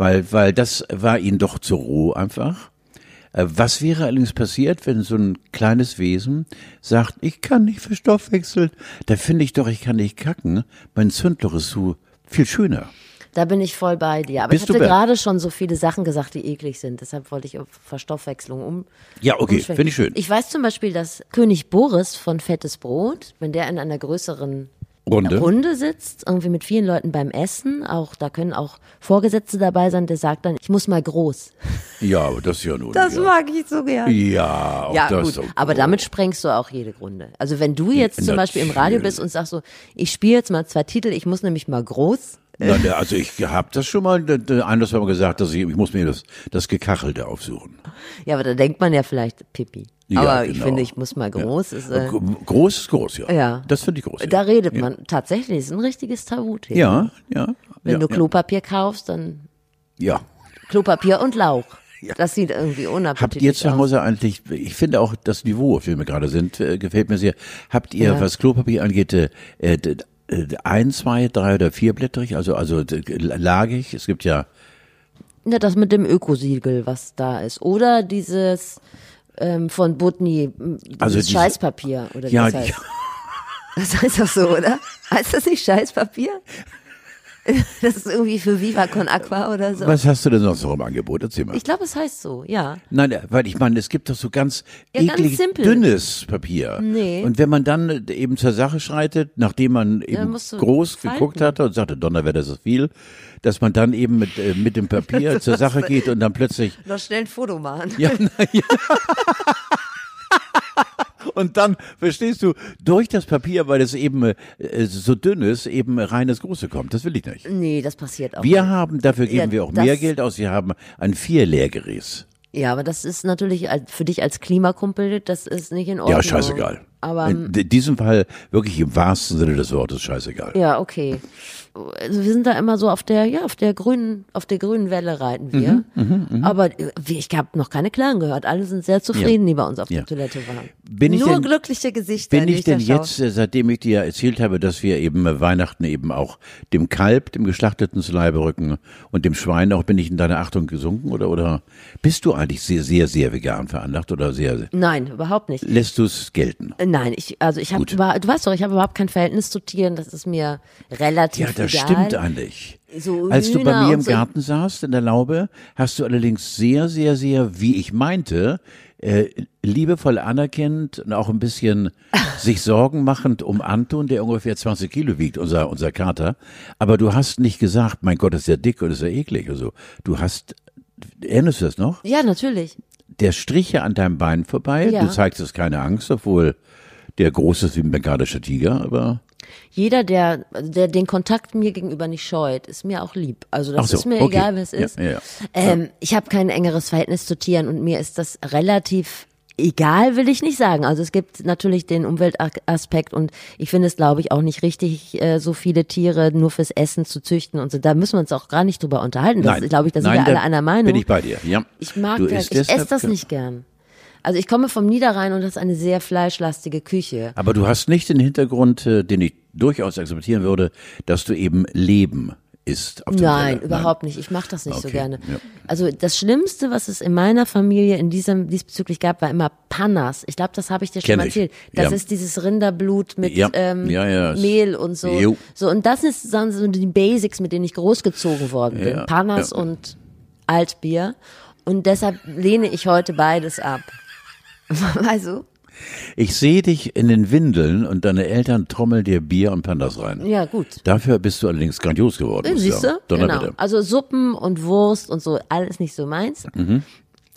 Weil, weil das war ihnen doch zu roh einfach. Äh, Was wäre allerdings passiert, wenn so ein kleines Wesen sagt, ich kann nicht verstoffwechseln? Da finde ich doch, ich kann nicht kacken. Mein Zündloch ist so viel schöner. Da bin ich voll bei dir. Aber Bist ich hatte gerade schon so viele Sachen gesagt, die eklig sind. Deshalb wollte ich auf Verstoffwechslung um. Ja, okay, finde ich schön. Ich weiß zum Beispiel, dass König Boris von Fettes Brot, wenn der in einer größeren Runde. Runde sitzt, irgendwie mit vielen Leuten beim Essen, auch da können auch Vorgesetzte dabei sein, der sagt dann, ich muss mal groß. Ja, aber das ist ja nun. ja. mag ich so gerne. Ja, auch Ja, das gut. Aber damit sprengst du auch jede Runde. Also wenn du jetzt zum Beispiel im Radio Natürlich. bist und sagst so, ich spiele jetzt mal zwei Titel, ich muss nämlich mal groß, Na, also ich habe das schon mal anders haben wir gesagt, dass ich, ich muss mir das, das Gekachelte aufsuchen. Ja, aber da denkt man ja vielleicht Pipi. Ja, aber ich genau. finde, ich muss mal groß. Ist, äh, Groß ist groß, ja. Ja. Das finde ich groß. Ja. da redet man tatsächlich, ist ein richtiges Tabuthema. ja, ja. Wenn ja, du ja. Klopapier kaufst, dann Ja. Klopapier und Lauch. [LAUGHS] Das sieht irgendwie unappetitlich Habt ihr zu aus. Hause eigentlich, ich finde auch das Niveau, auf dem wir gerade sind, äh, gefällt mir sehr. Habt ihr, Ja. was Klopapier angeht, äh, äh, äh, ein, zwei, drei oder vierblättrig, also, also lagig? Es gibt ja, Ja, das mit dem Ökosiegel, was da ist. Oder dieses ähm, von Butni, m, dieses Also diese- Scheißpapier. Oder wie ja, das heißt. Das heißt doch so, oder? Heißt das nicht Scheißpapier? [LAUGHS] Das ist irgendwie für Viva Con Aqua oder so. was hast du denn sonst noch im Angebot? Erzähl mal. Ich glaube, es heißt so, ja. Nein, weil ich meine, es gibt doch so ganz Ja, ganz eklig simpel. dünnes Papier. Nee. Und wenn man dann eben zur Sache schreitet, nachdem man eben groß falten. geguckt hatte und sagte, Donnerwetter, das ist viel, dass man dann eben mit, äh, mit dem Papier [LAUGHS] zur Sache geht und dann plötzlich Noch schnell ein Foto machen. Ja, na, ja. [LAUGHS] Und dann, verstehst du, durch das Papier, weil es eben äh, so dünn ist, eben reines Große kommt. Das will ich nicht. Nee, das passiert auch. Wir haben, dafür geben Ja, wir auch mehr Geld aus. Wir haben ein Vierlehrgerät. Ja, aber das ist natürlich für dich als Klimakumpel, das ist nicht in Ordnung. Ja, scheißegal. Aber In diesem Fall wirklich im wahrsten Sinne des Wortes scheißegal. Ja, okay. Also wir sind da immer so auf der, ja, auf der grünen, auf der grünen Welle reiten wir. Mhm, Aber äh, ich habe noch keine Klagen gehört. Alle sind sehr zufrieden, die bei uns auf Ja. der Toilette waren. Bin ich Nur denn- glückliche Gesichter. Bin ich denn jetzt, äh, seitdem ich dir erzählt habe, dass wir eben äh, Weihnachten eben auch dem Kalb, dem geschlachteten zu Leibe rücken und dem Schwein auch, bin ich in deiner Achtung gesunken oder, oder bist du eigentlich sehr, sehr, sehr vegan veranlagt oder sehr, Nein, überhaupt nicht. lässt du es gelten? Nein, ich, also ich habe, du weißt doch, ich habe überhaupt kein Verhältnis zu Tieren. Das ist mir relativ Ja, das egal. stimmt eigentlich. So Als du bei Hühner mir im so- Garten saßt, in der Laube, hast du allerdings sehr, sehr, sehr, wie ich meinte, äh, liebevoll anerkennend und auch ein bisschen [LAUGHS] sich Sorgen machend um Anton, der ungefähr 20 Kilo wiegt, unser, unser Kater. Aber du hast nicht gesagt, mein Gott, ist der dick und ist er eklig. Also, du hast, erinnerst du das noch? Ja, natürlich. Der strich ja an deinem Bein vorbei. Ja. Du zeigst keine Angst, obwohl der groß ist wie ein bengalischer Tiger, aber Jeder, der, der den Kontakt mir gegenüber nicht scheut, ist mir auch lieb. Also das so, ist mir okay. egal, wer es Ja, ist. ja, ja. Ähm, ich habe kein engeres Verhältnis zu Tieren und mir ist das relativ egal, will ich nicht sagen. Also es gibt natürlich den Umweltaspekt und ich finde es, glaube ich, auch nicht richtig, äh, so viele Tiere nur fürs Essen zu züchten und so. Da müssen wir uns auch gar nicht drüber unterhalten. Das, glaube ich, da sind wir alle einer Meinung. Bin ich bei dir, ja. Ich mag du das, ich esse das nicht gern. Also ich komme vom Niederrhein und das ist eine sehr fleischlastige Küche. Aber du hast nicht den Hintergrund, äh, den ich durchaus akzeptieren würde, dass du eben Leben isst. Auf dem Nein, Teller. überhaupt nicht. Ich mache das nicht so Okay, gerne. ja. Also das Schlimmste, was es in meiner Familie in diesem diesbezüglich gab, war immer Panas. Ich glaube, das habe ich dir schon Kenn mal ich. erzählt. Das Ja. ist dieses Rinderblut mit Ja. ähm. Mehl und so. Jo. So und das ist dann so die Basics, mit denen ich großgezogen worden bin. Ja. und Altbier. Und deshalb lehne ich heute beides ab. Weißt [LAUGHS] du? Ich sehe dich in den Windeln und deine Eltern trommeln dir Bier und Pandas rein. Ja, gut. Dafür bist du allerdings grandios geworden. Siehst du? Genau. Also Suppen und Wurst und so, alles nicht so meins. Mhm.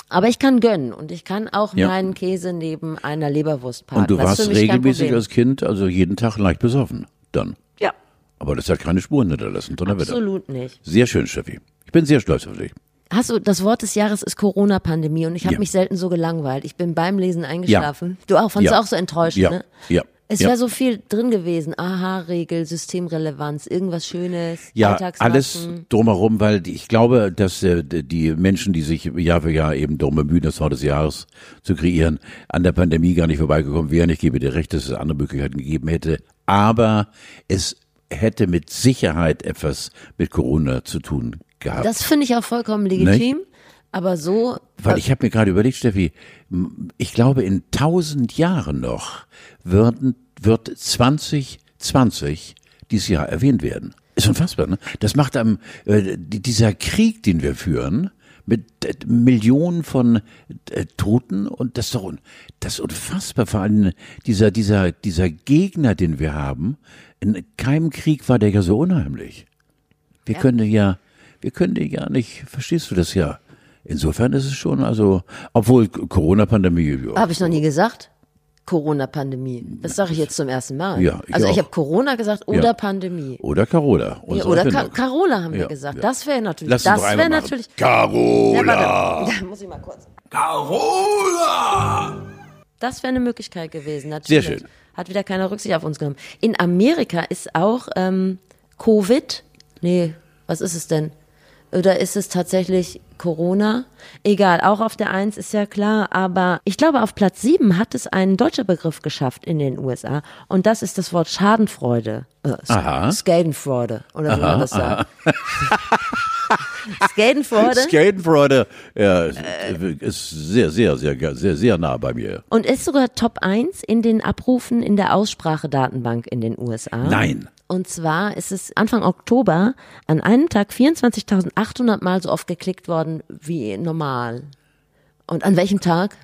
Aber ich kann gönnen und ich kann auch Ja. meinen Käse neben einer Leberwurst parken. Und du warst regelmäßig als Kind, also jeden Tag leicht besoffen. Dann. Ja, Aber das hat keine Spuren hinterlassen. Donnerwetter. absolut nicht. Sehr schön, Steffi. Ich bin sehr stolz auf dich. Hast du, das Wort des Jahres ist Corona-Pandemie und ich habe Ja. mich selten so gelangweilt. Ich bin beim Lesen eingeschlafen. Du auch, fandst Ja. auch so enttäuscht, Ja. ne? Ja. Es ja. wäre so viel drin gewesen. Aha-Regel, Systemrelevanz, irgendwas Schönes, Ja, alles drumherum, weil ich glaube, dass äh, die Menschen, die sich Jahr für Jahr eben darum bemühen, das Wort des Jahres zu kreieren, an der Pandemie gar nicht vorbeigekommen wären. Ich gebe dir recht, dass es andere Möglichkeiten gegeben hätte. Aber es hätte mit Sicherheit etwas mit Corona zu tun gehabt. Das finde ich auch vollkommen legitim. Aber so, Weil ich habe mir gerade überlegt, Steffi, ich glaube, in tausend Jahren noch würden, wird 2020 dieses Jahr erwähnt werden. Ist unfassbar, ne? Das macht am, äh, die- dieser Krieg, den wir führen, mit äh, Millionen von äh, Toten und das ist doch un, das ist unfassbar. Vor allem dieser, dieser, dieser Gegner, den wir haben, in keinem Krieg war der ja so unheimlich. Wir können ja, wir können ja gar nicht, verstehst du das ja? Insofern ist es schon, also, obwohl Corona-Pandemie, ja, habe ich noch nie gesagt. Corona-Pandemie. Das sage ich jetzt zum ersten Mal. Ja, ich also ich habe Corona gesagt oder Ja. Pandemie. Oder Carola. Ja, oder Ka. Carola haben wir gesagt. Das wäre natürlich. Lass das wäre natürlich. Carola. da [LAUGHS] muss ich mal kurz. Carola! Das wäre eine Möglichkeit gewesen. Natürlich. Sehr schön. Hat wieder keiner Rücksicht auf uns genommen. In Amerika ist auch ähm, Covid. Nee, was ist es denn? Oder ist es tatsächlich Corona? Egal, auch auf der Eins ist ja klar, aber ich glaube, auf Platz sieben hat es ein deutscher Begriff geschafft in den USA und das ist das Wort Schadenfreude. Äh, Aha. Schadenfreude, oder wie man das sagt. Schadenfreude. Skatenfreude ja, [LAUGHS] [LAUGHS] ist sehr, sehr, sehr, sehr, sehr nah bei mir. Und ist sogar Top 1 in den Abrufen in der Aussprachedatenbank in den USA. Nein. Und zwar ist es Anfang Oktober an einem Tag 24.800 Mal so oft geklickt worden wie normal. Und an welchem Tag?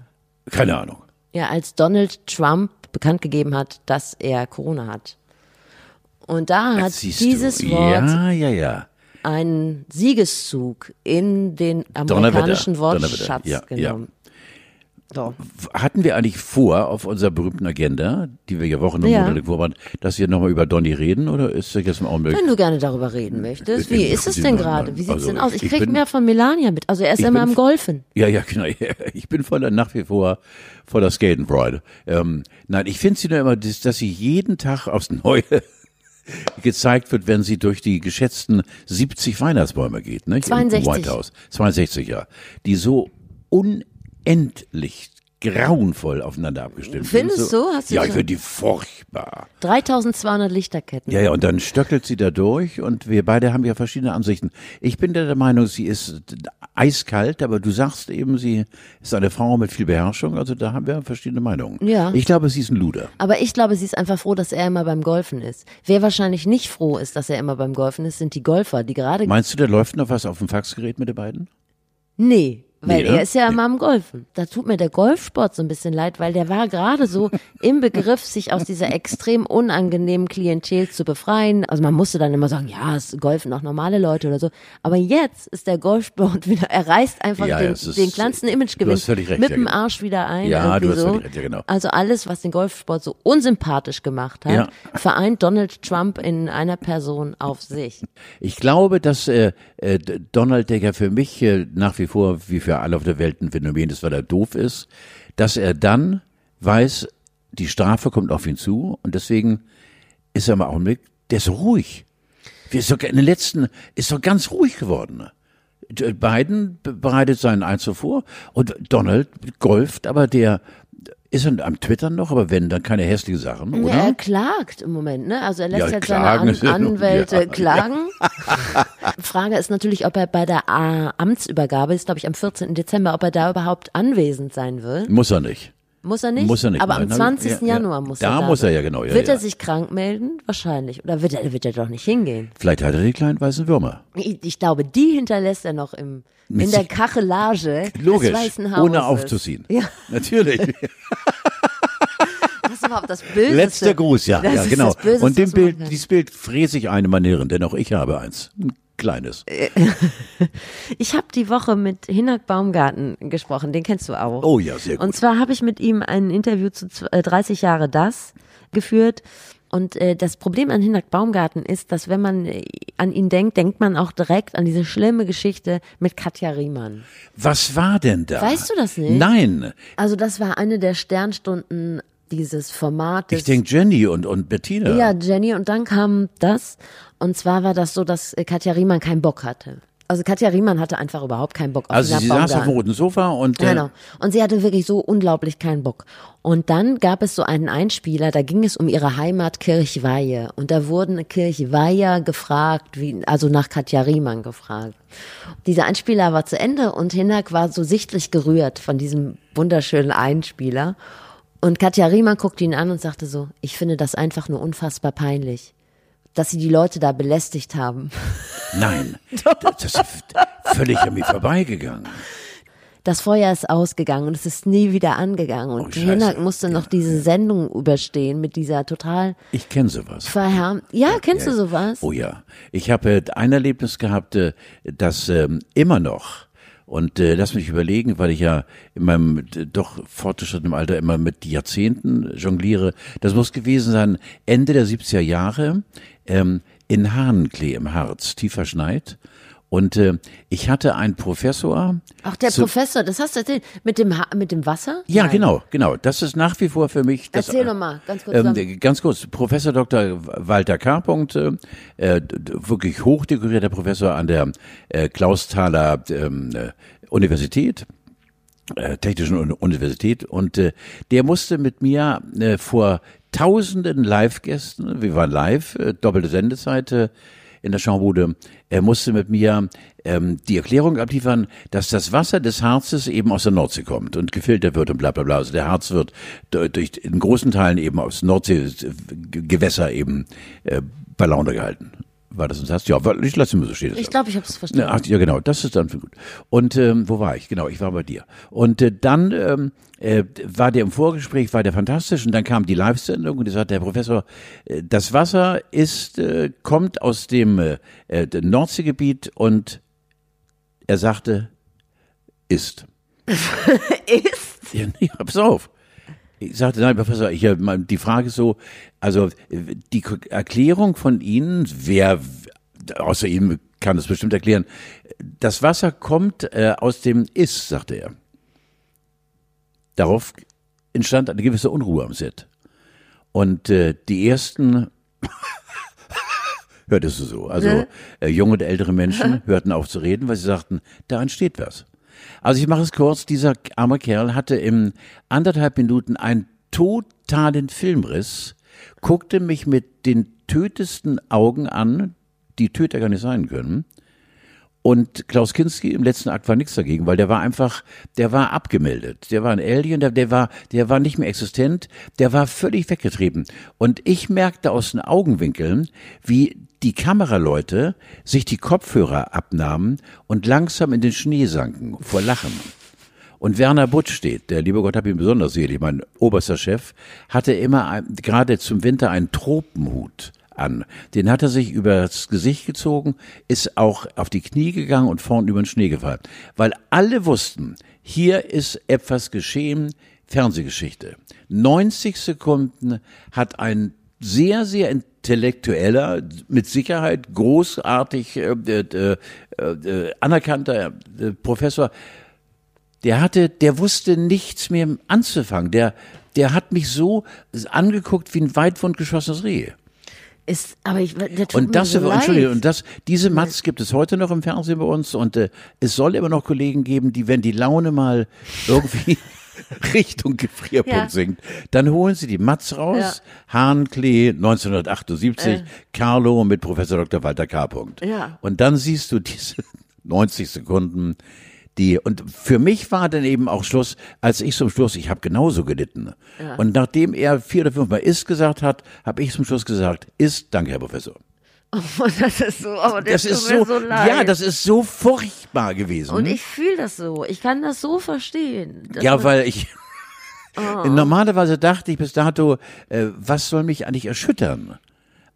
Keine Ahnung. Ja, als Donald Trump bekannt gegeben hat, dass er Corona hat. Und da hat dieses du. Wort Ja, ja, ja. einen Siegeszug in den Donnerwetter. amerikanischen Donnerwetter. Wortschatz ja. genommen. So. Hatten wir eigentlich vor auf unserer berühmten Agenda, die wir ja Wochen und Ja. Monate dass wir nochmal über Donny reden oder ist das jetzt im Augenblick? Wenn du gerne darüber reden möchtest, wie ist es denn gerade? Wie sieht's also, denn aus? Ich ich krieg bin- mehr von Melania mit. Also er ist immer bin am f- Golfen. Ja, ja, genau. [LAUGHS] Ich bin voller, nach wie vor voller Skatenfreude. Ähm, nein, ich finde sie nur immer, dass, dass sie jeden Tag aufs Neue [LAUGHS] gezeigt wird, wenn sie durch die geschätzten 70 Weihnachtsbäume geht, ne? 62. Im White House. 62, ja. Die so unendlich grauenvoll aufeinander abgestimmt Findest sind. du? Hast du ja, ich finde die furchtbar. 3200 Lichterketten. Ja, ja, und dann stöckelt sie da durch und wir beide haben ja verschiedene Ansichten. Ich bin der Meinung, sie ist eiskalt, aber du sagst eben, sie ist eine Frau mit viel Beherrschung, also da haben wir verschiedene Meinungen. Ja. Ich glaube, sie ist ein Luder. Aber ich glaube, sie ist einfach froh, dass er immer beim Golfen ist. Wer wahrscheinlich nicht froh ist, dass er immer beim Golfen ist, sind die Golfer, die gerade. Meinst du, da läuft noch was auf dem Faxgerät mit den beiden? Nee. Weil Nee, ne? er ist ja Nee. immer am Golfen. Da tut mir der Golfsport so ein bisschen leid, weil der war gerade so [LAUGHS] im Begriff, sich aus dieser extrem unangenehmen Klientel zu befreien. Also man musste dann immer sagen, ja, es golfen auch normale Leute oder so. Aber jetzt ist der Golfsport [LAUGHS] wieder, er reißt einfach Ja, den, ja, ist- den kleinsten Imagegewinn recht, mit ja, dem genau. Arsch wieder ein. Ja, du hast so. völlig recht, ja, genau. Also alles, was den Golfsport so unsympathisch gemacht hat, Ja. vereint Donald Trump in einer Person auf sich. Ich glaube, dass äh, äh, Donald Decker für mich äh, nach wie vor, wie für alle auf der Welt, ein Phänomen ist, weil er doof ist, dass er dann weiß, die Strafe kommt auf ihn zu und deswegen ist er im Augenblick, der ist so ruhig. In den letzten, ist doch ganz ruhig geworden. D- Biden be- bereitet seinen Einzug vor und Donald golft, aber der ist er am Twittern noch, aber wenn, dann keine hässlichen Sachen, Ja, oder? er klagt im Moment, ne? Also er lässt Ja, jetzt klagen seine An Anwälte ja, klagen. [LAUGHS] Frage ist natürlich, ob er bei der äh, Amtsübergabe, ist glaube ich am 14. Dezember, ob er da überhaupt anwesend sein wird. Muss er nicht. Muss er nicht? Muss er nicht, Aber nein, am nein, 20. ja, ja. Januar muss er da muss er ja, genau, ja, wird ja. er sich krank melden? Wahrscheinlich. Oder wird er, wird er doch nicht hingehen? Vielleicht hat er die kleinen weißen Würmer. Ich, ich glaube, die hinterlässt er noch im, Mit in der Kachelage Logisch, des Weißen Hauses. ohne aufzuziehen. Ja, Natürlich. [LAUGHS] [LAUGHS] das ist überhaupt das Böseste. Letzter Gruß, ja, ja genau. Und dem Bild, dieses Bild fräse ich eine Manieren, denn auch ich habe eins. Ein kleines. [LAUGHS] Ich habe die Woche mit Hinak Baumgarten gesprochen, den kennst du auch. Oh ja, sehr gut. Und zwar habe ich mit ihm ein Interview zu zw- äh, 30 Jahre das geführt. Und äh, das Problem an Hinak Baumgarten ist, dass wenn man äh, an ihn denkt, denkt man auch direkt an diese schlimme Geschichte mit Katja Riemann. Was war denn da? Weißt du das nicht? Nein. Also das war eine der Sternstunden dieses Formates. Ich denke Jenny und, und Bettina. Ja, Jenny, und dann kam das. Und zwar war das so, dass äh, Katja Riemann keinen Bock hatte. Also Katja Riemann hatte einfach überhaupt keinen Bock auf also sie saß auf dem roten Sofa und äh, Genau. Und sie hatte wirklich so unglaublich keinen Bock. Und dann gab es so einen Einspieler, da ging es um ihre Heimat Kirchweihe. Und da wurden Kirchweiher gefragt, wie, also nach Katja Riemann gefragt. Dieser Einspieler war zu Ende und Hinak war so sichtlich gerührt von diesem wunderschönen Einspieler. Und Katja Riemann guckte ihn an und sagte so, ich finde das einfach nur unfassbar peinlich, dass sie die Leute da belästigt haben. [LAUGHS] nein. das ist völlig an mir vorbeigegangen. das Feuer ist ausgegangen und es ist nie wieder angegangen. Und Oh. Hinak musste noch diese Sendung überstehen mit dieser total Ich kenne sowas. verhärmt. Ja, kennst du sowas? Oh ja. Ich habe äh, ein Erlebnis gehabt, äh, das ähm, immer noch Und äh, lass mich überlegen, weil ich ja in meinem äh, doch fortgeschrittenen Alter immer mit Jahrzehnten jongliere. Das muss gewesen sein Ende der 70er Jahre ähm, in Hahnklee im Harz, tief verschneit. Und äh, ich hatte einen Professor. Ach, der Professor, das hast du erzählt. Mit dem, ha mit dem Wasser? Ja, Nein. genau, genau. Das ist nach wie vor für mich. Das, Erzähl noch mal, ganz kurz. ähm, ganz kurz, Professor Dr. Walter K. Punkt, äh, äh, wirklich hochdekorierter Professor an der äh, Klausthaler ähm, äh, Universität. Äh, Technischen Uni- Universität und äh, der musste mit mir äh, vor tausenden Live-Gästen, wir waren live, äh, doppelte Sendezeit äh, in der Schaubude, er musste mit mir ähm, die Erklärung abliefern, dass das Wasser des Harzes eben aus der Nordsee kommt und gefiltert wird und bla bla bla. Also der Harz wird durch, in großen Teilen eben aus Nordsee-Gewässer eben äh, bei Laune gehalten. War das ein Satz? Ja, ich lasse ihn so stehen. Ich glaube, ich habe es verstanden. Ja, ach, ja, genau, das ist dann gut. Und ähm, wo war ich? Genau, ich war bei dir. Und äh, dann ähm, äh, war der im Vorgespräch, war der fantastisch und dann kam die Live-Sendung und die sagte, Herr Professor, äh, das Wasser ist, äh, kommt aus dem äh, äh, dem Nordseegebiet und er sagte, ist. [LAUGHS] Ist? Ja, nee, pass auf. Ich sagte, nein, Professor, ich, äh, die Frage ist so, also äh, die Erklärung von Ihnen, wer außer Ihnen kann es bestimmt erklären, das Wasser kommt äh, aus dem Ist, sagte er. Darauf entstand eine gewisse Unruhe am Set. Und äh, die ersten [LAUGHS] hörtest du so. Also äh, junge und ältere Menschen hörten auf zu reden, weil sie sagten, da entsteht was. Also ich mache es kurz, dieser arme Kerl hatte im anderthalb Minuten einen totalen Filmriss, guckte mich mit den tötesten Augen an, die Töter gar nicht sein können. Und Klaus Kinski im letzten Akt war nichts dagegen, weil der war einfach, der war abgemeldet. Der war ein Alien, der, der war, der war nicht mehr existent, der war völlig weggetrieben. Und ich merkte aus den Augenwinkeln, wie die Kameraleute sich die Kopfhörer abnahmen und langsam in den Schnee sanken vor Lachen. Und Werner Butsch steht, der liebe Gott hab ihn besonders selig, mein oberster Chef, hatte immer ein, gerade zum Winter einen Tropenhut an. Den hat er sich übers Gesicht gezogen, ist auch auf die Knie gegangen und vorn über den Schnee gefallen. Weil alle wussten, hier ist etwas geschehen, Fernsehgeschichte. 90 Sekunden hat ein sehr, sehr intellektueller, mit Sicherheit großartig äh, äh, äh, anerkannter Professor der hatte, der wusste nichts mehr anzufangen. Der, der hat mich so angeguckt wie ein weit wundgeschossenes Reh. Ist, aber ich, Und das, so Entschuldigung, und das, diese Matz gibt es heute noch im Fernsehen bei uns und äh, es soll immer noch Kollegen geben, die, wenn die Laune mal irgendwie [LAUGHS] Richtung Gefrierpunkt Ja. sinkt, dann holen sie die Matz raus. Hahnklee 1978, Carlo mit Professor Dr. Walter K. Ja. Und dann siehst du diese [LAUGHS] 90 Sekunden, die, und für mich war dann eben auch Schluss, als ich zum Schluss, ich habe genauso gelitten. Und nachdem er vier oder fünfmal ist gesagt hat, habe ich zum Schluss gesagt, ist, danke Herr Professor. [LAUGHS] Oh, das ist so, aber der Das tut ist so, so leid. ja, das ist so furchtbar gewesen. Und ich fühle das so. Ich kann das so verstehen. ja, weil ich, [LAUGHS] normalerweise dachte ich bis dato, äh, was soll mich eigentlich erschüttern?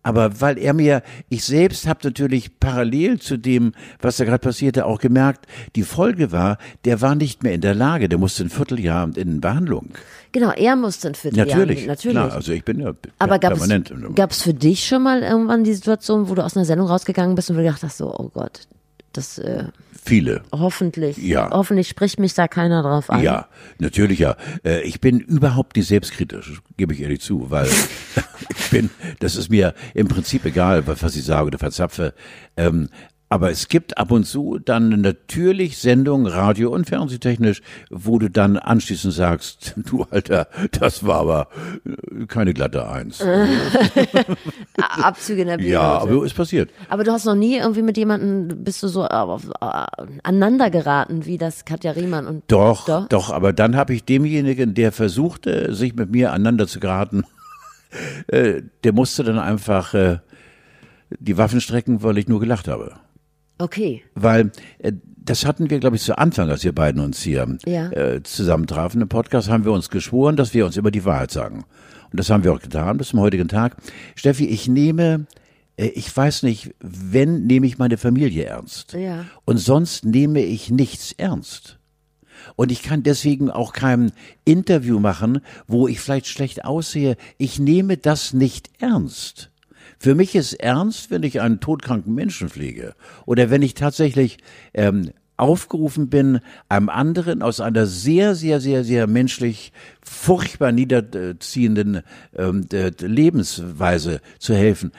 Aber weil er mir, ich selbst habe natürlich parallel zu dem, was da gerade passierte, auch gemerkt, die Folge war, der war nicht mehr in der Lage, der musste ein Vierteljahr in Behandlung. Genau, er musste ein Vierteljahr. Natürlich, natürlich. klar, also ich bin ja Aber gab permanent. es, gab es für dich schon mal irgendwann die Situation, wo du aus einer Sendung rausgegangen bist und du gedacht hast, so, oh Gott, das äh, Viele. hoffentlich, Ja. hoffentlich spricht mich da keiner drauf an. Ja, natürlich ja. Äh, Ich bin überhaupt nicht selbstkritisch, gebe ich ehrlich zu, weil [LAUGHS] ich bin, das ist mir im Prinzip egal, was was ich sage oder verzapfe. Aber es gibt ab und zu dann natürlich Sendungen, Radio- und Fernsehtechnisch, wo du dann anschließend sagst, [LAUGHS] du Alter, das war aber äh, keine glatte Eins. [LAUGHS] Abzüge in der Bühne. ja, aber ist passiert. Aber du hast noch nie irgendwie mit jemandem, bist du so auf, äh, aneinander geraten, wie das Katja Riemann und Doch, Doch? doch, aber dann habe ich demjenigen, der versuchte, sich mit mir aneinander zu geraten, [LAUGHS] äh, der musste dann einfach äh, die Waffen strecken, weil ich nur gelacht habe. Okay. Weil äh, das hatten wir, glaube ich, zu Anfang, als wir beiden uns hier Ja. äh, zusammentrafen im Podcast, haben wir uns geschworen, dass wir uns immer die Wahrheit sagen. Und das haben wir auch getan bis zum heutigen Tag. Steffi, ich nehme äh, ich weiß nicht, wenn nehme ich meine Familie ernst. Ja. Und sonst nehme ich nichts ernst. Und ich kann deswegen auch kein Interview machen, wo ich vielleicht schlecht aussehe. Ich nehme das nicht ernst. Für mich ist ernst, wenn ich einen todkranken Menschen pflege oder wenn ich tatsächlich ähm, aufgerufen bin, einem anderen aus einer sehr, sehr, sehr, sehr menschlich furchtbar niederziehenden ähm, Lebensweise zu helfen.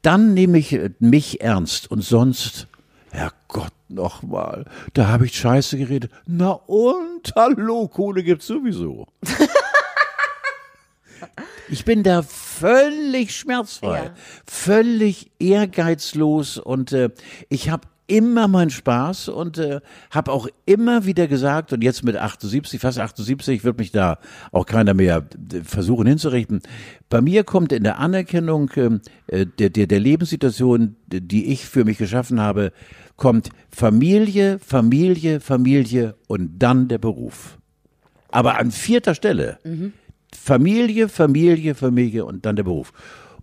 Dann nehme ich mich ernst und sonst, Herrgott, nochmal, da habe ich Scheiße geredet. Na und, hallo, Kohle gibt's sowieso. [LAUGHS] Ich bin da völlig schmerzfrei, Ja. völlig ehrgeizlos und äh, ich habe immer meinen Spaß und äh, habe auch immer wieder gesagt und jetzt mit 78, fast 78 wird mich da auch keiner mehr äh, versuchen hinzurichten. Bei mir kommt in der Anerkennung äh, der, der, der Lebenssituation, die ich für mich geschaffen habe, kommt Familie, Familie, Familie und dann der Beruf. Aber an vierter Stelle Familie, Familie, Familie und dann der Beruf.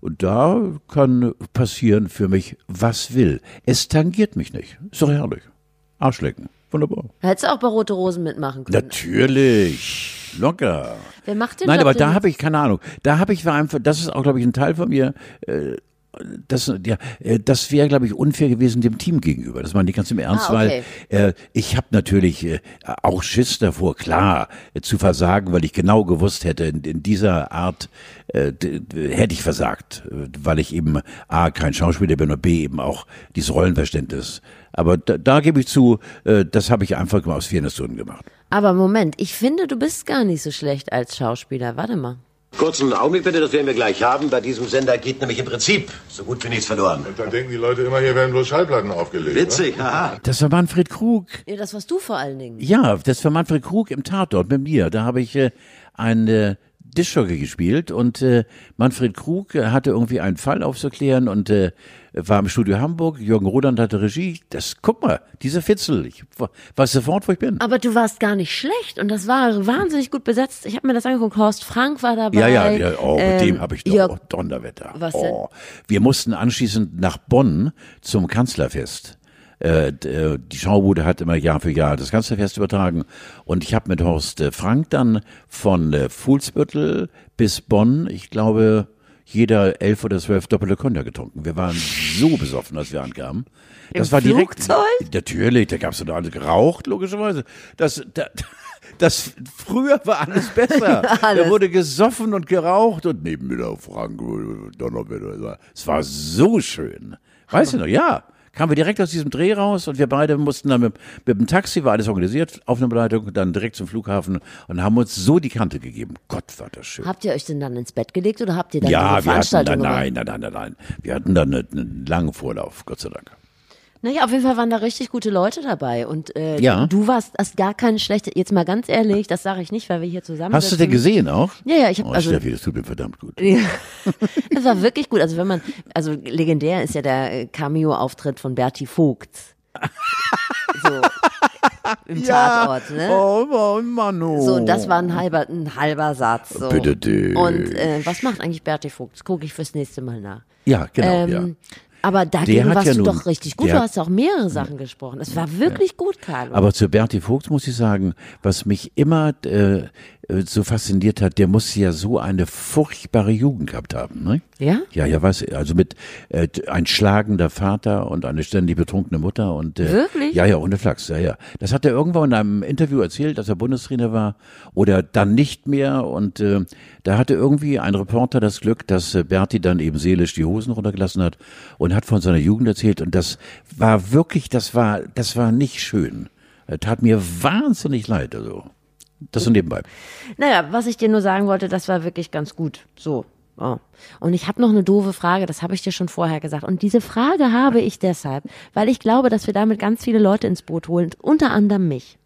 Und da kann passieren für mich, was will. Es tangiert mich nicht. Ist doch herrlich. Arschlecken. Wunderbar. Hättest du auch bei Rote Rosen mitmachen können. Natürlich. Locker. Wer macht den Nein, Job aber da habe ich keine Ahnung. Da habe ich war einfach, das ist auch, glaube ich, ein Teil von mir. Äh, das, ja, äh, das wäre, glaube ich, unfair gewesen dem Team gegenüber. Das meine ich ganz im Ernst, Ah, okay. weil äh, ich habe natürlich äh, auch Schiss davor, klar, äh, zu versagen, weil ich genau gewusst hätte, in, in dieser Art äh, hätte ich versagt, äh, weil ich eben A, kein Schauspieler bin und B, eben auch dieses Rollenverständnis. Aber da, da gebe ich zu, äh, das habe ich einfach aus Fairness-Gründen gemacht. Aber Moment, ich finde, du bist gar nicht so schlecht als Schauspieler. Warte mal. Kurzen Augenblick bitte, das werden wir gleich haben. Bei diesem Sender geht nämlich im Prinzip so gut wie nichts verloren. Da denken die Leute immer, hier werden bloß Schallplatten aufgelegt. ne? Witzig, haha. Das war Manfred Krug. Ja, das warst du vor allen Dingen. Ja, das war Manfred Krug im Tatort mit mir. Da habe ich äh, einen Dischjockey gespielt und äh, Manfred Krug äh, hatte irgendwie einen Fall aufzuklären und äh, war im Studio Hamburg. Jürgen Roland hatte Regie. Das, guck mal, dieser Fitzel. Ich weiß sofort, wo ich bin. Aber du warst gar nicht schlecht und das war wahnsinnig gut besetzt. Ich habe mir das angeguckt. Horst Frank war dabei. Ja, ja, ja, oh, mit ähm, dem habe ich doch Jörg- oh, Donnerwetter. Was denn? oh. Wir mussten anschließend nach Bonn zum Kanzlerfest. Äh, äh, die Schaubude hat immer Jahr für Jahr das Kanzlerfest übertragen und ich habe mit Horst äh, Frank dann von äh, Fuhlsbüttel bis Bonn, ich glaube, jeder elf oder zwölf doppelte Konter getrunken. Wir waren so besoffen, als wir ankamen. Das Im war direkt. Flugzeug? Natürlich, da gab's doch alles geraucht, logischerweise. Das, da, das, früher war alles besser. [LAUGHS] Alles. Da wurde gesoffen und geraucht und neben mir der Frank Donnerwetter. Es war so schön. Weißt du noch? Ja. Kamen wir direkt aus diesem Dreh raus und wir beide mussten dann mit, mit dem Taxi, war alles organisiert, Aufnahmeleitung, dann direkt zum Flughafen und haben uns so die Kante gegeben. Gott, war das schön. Habt ihr euch denn dann ins Bett gelegt oder habt ihr dann ja, wir hatten Veranstaltung dann, gemacht? nein, nein, nein, nein, nein. Wir hatten dann einen, einen langen Vorlauf, Gott sei Dank. Naja, auf jeden Fall waren da richtig gute Leute dabei und äh, Ja. du warst hast gar keine schlechte, jetzt mal ganz ehrlich, das sage ich nicht, weil wir hier zusammen Hast du den gesehen auch? Ja, ja, ich habe Oh, also Steffi, das tut mir verdammt gut. [LAUGHS] es war wirklich gut. Also wenn man, also legendär ist ja der äh, Cameo-Auftritt von Berti Vogt. [LAUGHS] So im Tatort, ne? Oh, oh Manu. So, und das war ein halber, ein halber Satz. So. Bitte dich. Und äh, was macht eigentlich Berti Vogt? Das gucke ich fürs nächste Mal nach. Ja, genau, ja. Aber dagegen warst ja du nun- doch richtig gut. Du hast ja auch mehrere Sachen gesprochen. Es war wirklich gut, Carlo. Aber zu Berti Vogt muss ich sagen, was mich immer äh, so fasziniert hat, der muss ja so eine furchtbare Jugend gehabt haben, ne? Ja? Ja, ja, was, also mit äh, ein schlagender Vater und eine ständig betrunkene Mutter und äh, Wirklich? Ja, ja, ohne Flachs, ja, ja. Das hat er irgendwann in einem Interview erzählt, dass er Bundestrainer war oder dann nicht mehr und äh, da hatte irgendwie ein Reporter das Glück, dass äh, Berti dann eben seelisch die Hosen runtergelassen hat und hat von seiner Jugend erzählt und das war wirklich, das war, das war nicht schön. Äh, Tat mir wahnsinnig leid, also. Das so nebenbei. Naja, was ich dir nur sagen wollte, das war wirklich ganz gut. So. Oh. Und ich habe noch eine doofe Frage, das habe ich dir schon vorher gesagt. Und diese Frage habe ich deshalb, weil ich glaube, dass wir damit ganz viele Leute ins Boot holen, unter anderem mich.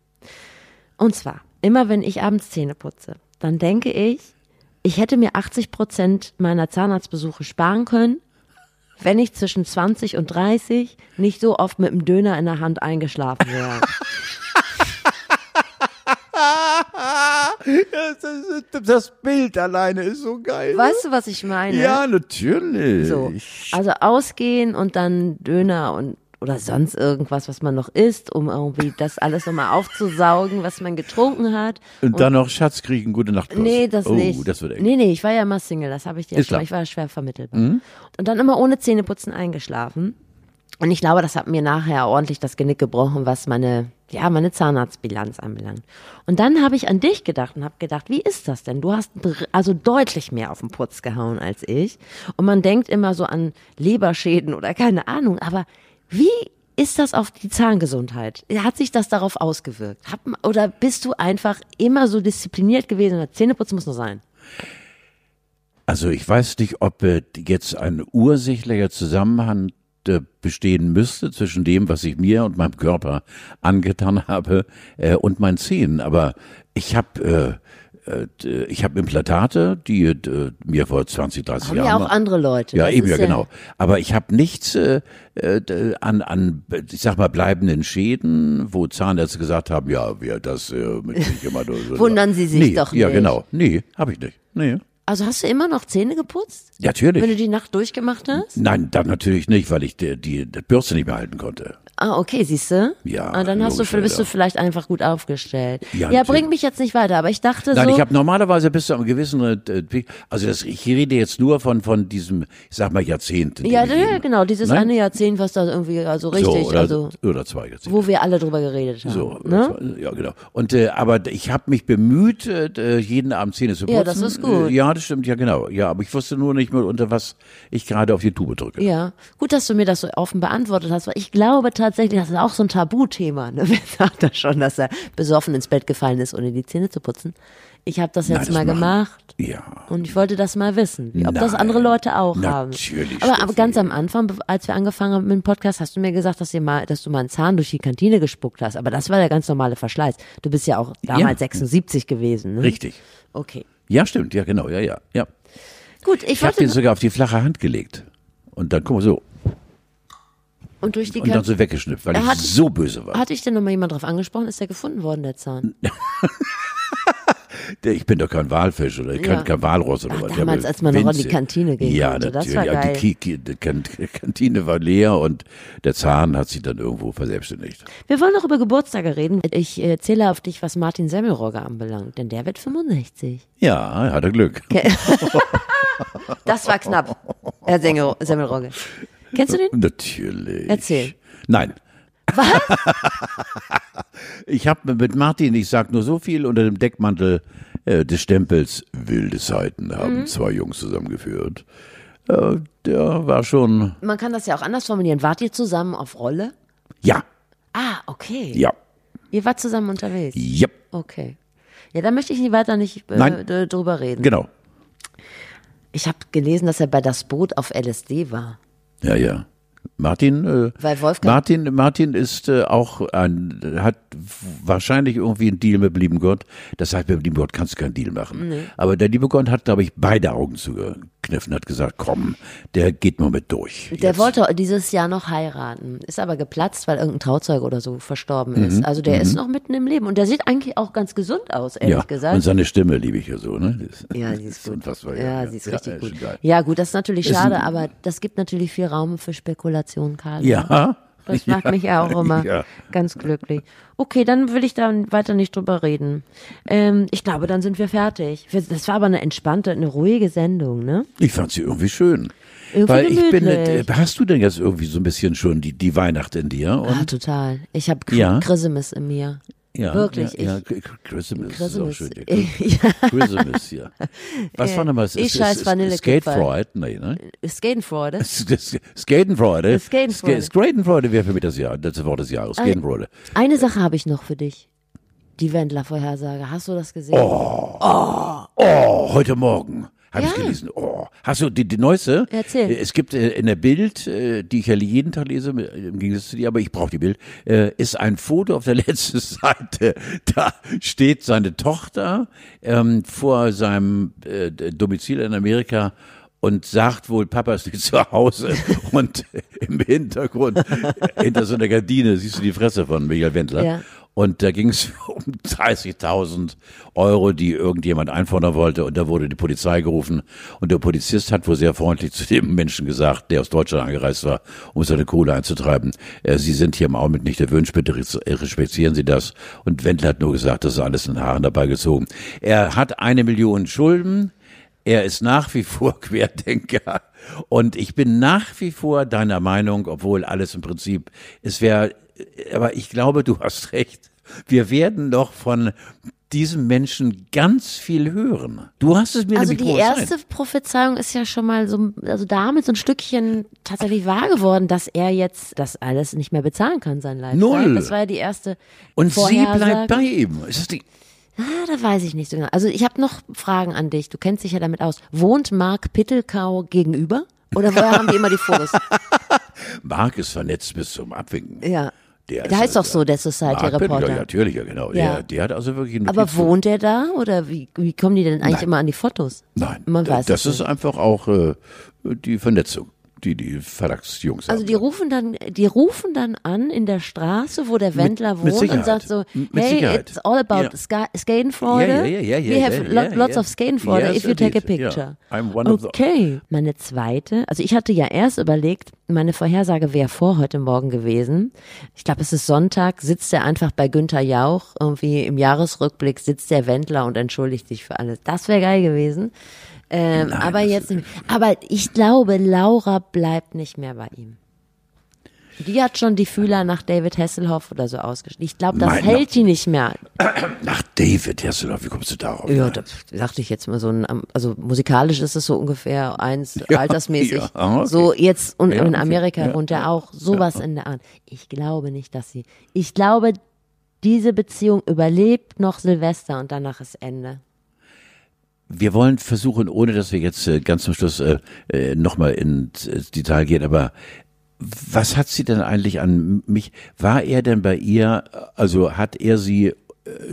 Und zwar, immer wenn ich abends Zähne putze, dann denke ich, ich hätte mir 80 Prozent meiner Zahnarztbesuche sparen können, wenn ich zwischen 20 und 30 nicht so oft mit dem Döner in der Hand eingeschlafen wäre. [LAUGHS] [LAUGHS] das, Bild alleine ist so geil. Weißt du, was ich meine? Ja, natürlich. So. Also ausgehen und dann Döner und oder sonst irgendwas, was man noch isst, um irgendwie das alles nochmal aufzusaugen, was man getrunken hat. Und, dann noch Schatz kriegen, gute Nacht. Nee, das oh, nicht. das wird eng. Nee, nee, ich war ja immer Single, das habe ich dir schon. Mhm. Ich war schwer vermittelbar. Und dann immer ohne Zähneputzen eingeschlafen. Und ich glaube, das hat mir nachher ordentlich das Genick gebrochen, was meine, ja, meine Zahnarztbilanz anbelangt. Und dann habe ich an dich gedacht und habe gedacht, wie ist das denn? Du hast also deutlich mehr auf den Putz gehauen als ich. Und man denkt immer so an Leberschäden oder keine Ahnung. Aber wie ist das auf die Zahngesundheit? Hat sich das darauf ausgewirkt? Hab, oder bist du einfach immer so diszipliniert gewesen? Und Zähneputzen muss nur sein. Also ich weiß nicht, ob äh, jetzt ein ursächlicher Zusammenhang äh, bestehen müsste zwischen dem, was ich mir und meinem Körper angetan habe äh, und meinen Zähnen. Aber ich habe äh, äh, ich habe Implantate, die äh, mir vor 20, 30 Haben Jahren ja auch andere Leute. Ja, Das eben, ja, genau. Aber ich habe nichts äh, äh, an, an, ich sag mal, bleibenden Schäden, wo Zahnärzte gesagt haben, ja, wir das äh, mit sich immer so. [LAUGHS] Wundern Sie sich nee, doch Ja, nicht. genau. Nee, habe ich nicht. Nee. Also hast du immer noch Zähne geputzt? Natürlich. Wenn du die Nacht durchgemacht hast? Nein, dann natürlich nicht, weil ich die, die, die Bürste nicht mehr halten konnte. Ah, okay, siehst du? Ja, Ah, dann hast du, bist du ja. vielleicht einfach gut aufgestellt. Ja, Ja, bringt mich jetzt nicht weiter, aber ich dachte Nein, so. ich habe normalerweise bis zu einem gewissen, äh, also das, ich rede jetzt nur von von diesem, ich sag mal Jahrzehnt. ja, ja, genau, dieses Nein? eine Jahrzehnt, was da irgendwie also richtig, so, oder, also oder zwei Jahrzehnte. wo wir alle drüber geredet haben. So, ne? war- ja genau. Und äh, aber ich habe mich bemüht, äh, jeden Abend Zähne zu putzen. Ja, das ist gut. Äh, ja, das stimmt, ja genau. Ja, aber ich wusste nur nicht mehr unter was ich gerade auf die Tube drücke. Ja, gut, dass du mir das so offen beantwortet hast, weil ich glaube tatsächlich, das ist auch so ein Tabuthema. Ne? [LAUGHS] Wer sagt das schon, dass er besoffen ins Bett gefallen ist, ohne die Zähne zu putzen? Ich habe das Nein, jetzt das mal gemacht. Ja. Und ich wollte das mal wissen, wie, ob das Nein, andere Leute auch haben. natürlich, Aber, aber Steffi. ganz am Anfang, als wir angefangen haben mit dem Podcast, hast du mir gesagt, dass, mal, dass du mal einen Zahn durch die Kantine gespuckt hast. Aber das war der ganz normale Verschleiß. Du bist ja auch damals Ja. 76 gewesen. Ne? Richtig. Okay. Ja, stimmt, ja genau, ja, ja, ja. Gut, ich, Ich habe den sogar auf die flache Hand gelegt. Und dann guck mal so. und durch die Und dann so weggeschnippt, weil Er ich hat- so böse war. Hatte ich denn noch mal jemand drauf angesprochen? Ist der gefunden worden, der Zahn? [LAUGHS] Ich bin doch kein Walfisch oder kein, Ja. kein Walross oder Ach, was. Ich damals, als man noch in die Kantine gehen Ja, konnte, das natürlich. war Ja, geil. die, Ki- die Kan- Kantine war leer und der Zahn hat sich dann irgendwo verselbstständigt. Wir wollen noch über Geburtstage reden. Ich äh, zähle auf dich, was Martin Semmelrogge anbelangt, denn der wird 65. Ja, hat er Glück. [LAUGHS] Das war knapp, Herr Semmelrogge. Kennst du den? Natürlich. Erzähl. Nein. Was? ich habe mit Martin, ich sag nur so viel, unter dem Deckmantel äh, des Stempels Wilde Zeiten haben Mhm. zwei Jungs zusammengeführt. Äh, der war schon, Man kann das ja auch anders formulieren. Wart ihr zusammen auf Rolle? ja, Ah, okay. ja, Ihr wart zusammen unterwegs. ja, Okay. Ja, da möchte ich nicht weiter nicht äh, drüber reden. genau. Ich habe gelesen, dass er bei das Boot auf LSD war. Ja, ja. Martin, äh, Weil Wolfgang- Martin, Martin ist äh, auch ein, hat wahrscheinlich irgendwie einen Deal mit dem lieben Gott. Das heißt, mit dem lieben Gott kannst du keinen Deal machen. Aber der liebe Gott hat, glaube ich, beide Augen zugekniffen, hat gesagt, komm, der geht nur mit durch. Der Jetzt. wollte dieses Jahr noch heiraten, ist aber geplatzt, weil irgendein Trauzeuge oder so verstorben Mhm. ist. Also der ist noch mitten im Leben und der sieht eigentlich auch ganz gesund aus, ehrlich ja, gesagt. und seine Stimme liebe ich ja so, ne? Das, Ja, sie [LAUGHS] ist gut. unfassbar, ja, sie ist richtig ja, gut. Ja, gut, das ist natürlich schade, aber das gibt natürlich viel Raum für Spekulation, Karl. Ja. Das macht mich ja auch [LAUGHS] immer Ja. ganz glücklich. Okay, dann will ich da weiter nicht drüber reden. Ähm, ich glaube, dann sind wir fertig. Das war aber eine entspannte, eine ruhige Sendung, ne? Ich fand sie irgendwie schön. Irgendwie Weil ich bin, gemütlich. äh, hast du denn jetzt irgendwie so ein bisschen schon die, die Weihnacht in dir? Und Ah, total. Ich habe Ja. Christmas in mir. Ja, Wirklich, Ja, ja, ich- Christmas, ist auch Christmas. schön. Ja. [LAUGHS] Christmas, ja. Was war nochmal? Ich scheiß Vanillekipferl. Skatefreude? Nee, ne? Skatenfreude. Skatenfreude. Skatenfreude. Ska- Skatenfreude wäre für mich das Jahr, das Wort des Jahres. Skatenfreude. Eine Sache habe ich noch für dich. Die Wendler-Vorhersage. Hast du das gesehen? Oh, heute Morgen. Habe ich Ja. gelesen. Oh, hast du die, die neueste? Erzähl. Äh, Es gibt äh, in der Bild, äh, die ich ja jeden Tag lese, im Gegensatz zu dir, aber ich brauche die Bild, ist ein Foto auf der [LAUGHS] letzten Seite. Da steht seine Tochter ähm, vor seinem äh, Domizil in Amerika und sagt wohl, Papa ist nicht [LAUGHS] zu Hause. Und im Hintergrund, hinter so einer Gardine, siehst du die Fresse von Michael Wendler. Ja. Und da ging es [LAUGHS] um 30.000 Euro, die irgendjemand einfordern wollte. Und da wurde die Polizei gerufen. Und der Polizist hat wohl sehr freundlich [LAUGHS] zu dem Menschen gesagt, der aus Deutschland angereist war, um seine Kohle einzutreiben. Äh, Sie sind hier im Augenblick nicht erwünscht, bitte respektieren Sie das. Und Wendler hat nur gesagt, das ist alles in Haaren dabei gezogen. Er hat eine Million Schulden. Er ist nach wie vor [LAUGHS] Querdenker. Und ich bin nach wie vor deiner Meinung, obwohl alles im Prinzip, es wäre, aber ich glaube, du hast [LAUGHS] recht. Wir werden doch von diesem Menschen ganz viel hören. Du hast es mir Also die erste Prophezeiung ist ja schon mal so, also damit so ein Stückchen tatsächlich wahr geworden, dass er jetzt das alles nicht mehr bezahlen kann, sein Lifestyle. Null. Das war ja die erste Und sie bleibt bei ihm. Ist das die, Ah, da weiß ich nicht so genau. Also ich habe noch Fragen an dich. Du kennst dich ja damit aus. Wohnt Mark Pittelkau gegenüber? Oder woher haben die immer die Fotos? [LAUGHS] Mark ist vernetzt bis zum Abwinken. Ja. Der Der ist heißt doch so, der Society Mark Reporter. Ja, natürlich, ja, genau. Ja. Der, der hat also wirklich einen Aber wohnt er da oder wie, wie kommen die denn eigentlich Nein. immer an die Fotos? Nein, Man weiß das ist nicht. einfach auch äh, die Vernetzung, die die Verdachtsjungs Also die rufen dann, die rufen dann an in der Straße, wo der Wendler mit wohnt und Sicherheit. sagt so, M- mit hey, Sicherheit. it's all about Ja. ska Skadenfreude. Ja, ja, ja, ja, We have lo- ja, lots of Skadenfreude Yes, if you take a picture. I'm one of the- okay. Meine zweite, also ich hatte ja erst überlegt, meine Vorhersage wäre vor heute Morgen gewesen. Ich glaube, es ist Sonntag, sitzt er einfach bei Günther Jauch, irgendwie im Jahresrückblick sitzt der Wendler und entschuldigt sich für alles. Das wäre geil gewesen. Ähm, Nein, aber jetzt nicht. Aber ich glaube, Laura bleibt nicht mehr bei ihm. Die hat schon die Fühler nach David Hasselhoff oder so ausgeschnitten. Ich glaube, das Mein hält die nicht mehr. Nach David Hasselhoff, wie kommst du darauf? Ja, das dachte ich jetzt mal so ein, also musikalisch ist es so ungefähr eins, [LAUGHS] Ja, altersmäßig. ja, okay. So jetzt, und Ja, in okay. Amerika Ja, wohnt er auch, sowas in der Art. Ich glaube nicht, dass sie, ich glaube, diese Beziehung überlebt noch Silvester und danach ist Ende. Wir wollen versuchen, ohne dass wir jetzt äh, ganz zum Schluss äh, äh, nochmal ins Detail gehen, aber was hat sie denn eigentlich an mich? War er denn bei ihr, also hat er sie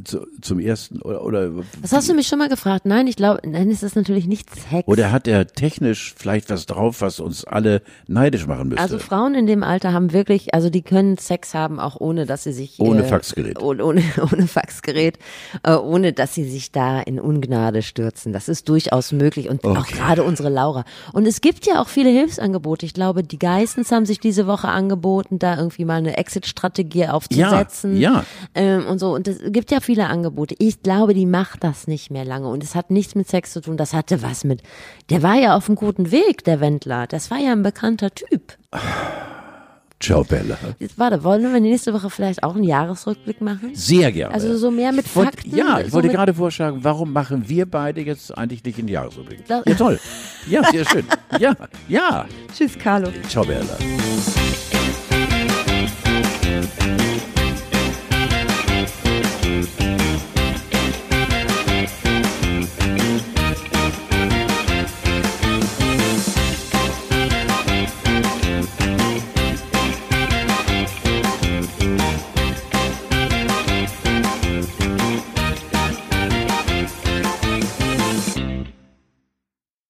zu, zum ersten oder, oder Das hast du mich schon mal gefragt. Nein, ich glaube, nein, ist natürlich nicht Sex. oder hat er technisch vielleicht was drauf, was uns alle neidisch machen müsste? Also Frauen in dem Alter haben wirklich, also die können Sex haben, auch ohne, dass sie sich Ohne äh, Faxgerät. Ohne, ohne, [LAUGHS] ohne Faxgerät, äh, ohne dass sie sich da in Ungnade stürzen. Das ist durchaus möglich und auch Okay. gerade unsere Laura. Und es gibt ja auch viele Hilfsangebote. Ich glaube, die Geissens haben sich diese Woche angeboten, da irgendwie mal eine Exit-Strategie aufzusetzen. ja. Ähm, und so. Und es gibt ja viele Angebote. Ich glaube, die macht das nicht mehr lange. Und es hat nichts mit Sex zu tun. Das hatte was mit. Der war ja auf einem guten Weg, der Wendler. Das war ja ein bekannter Typ. Ciao Bella. Jetzt warte, wollen wir nächste Woche vielleicht auch einen Jahresrückblick machen? Sehr gerne. Also so mehr mit wollt- Fakten. Ja, ich so wollte gerade vorschlagen, warum machen wir beide jetzt eigentlich nicht in Jahresrückblick? Ja, toll. Ja, [LAUGHS] sehr schön. Ja, ja. Tschüss, Carlo. Ciao Bella.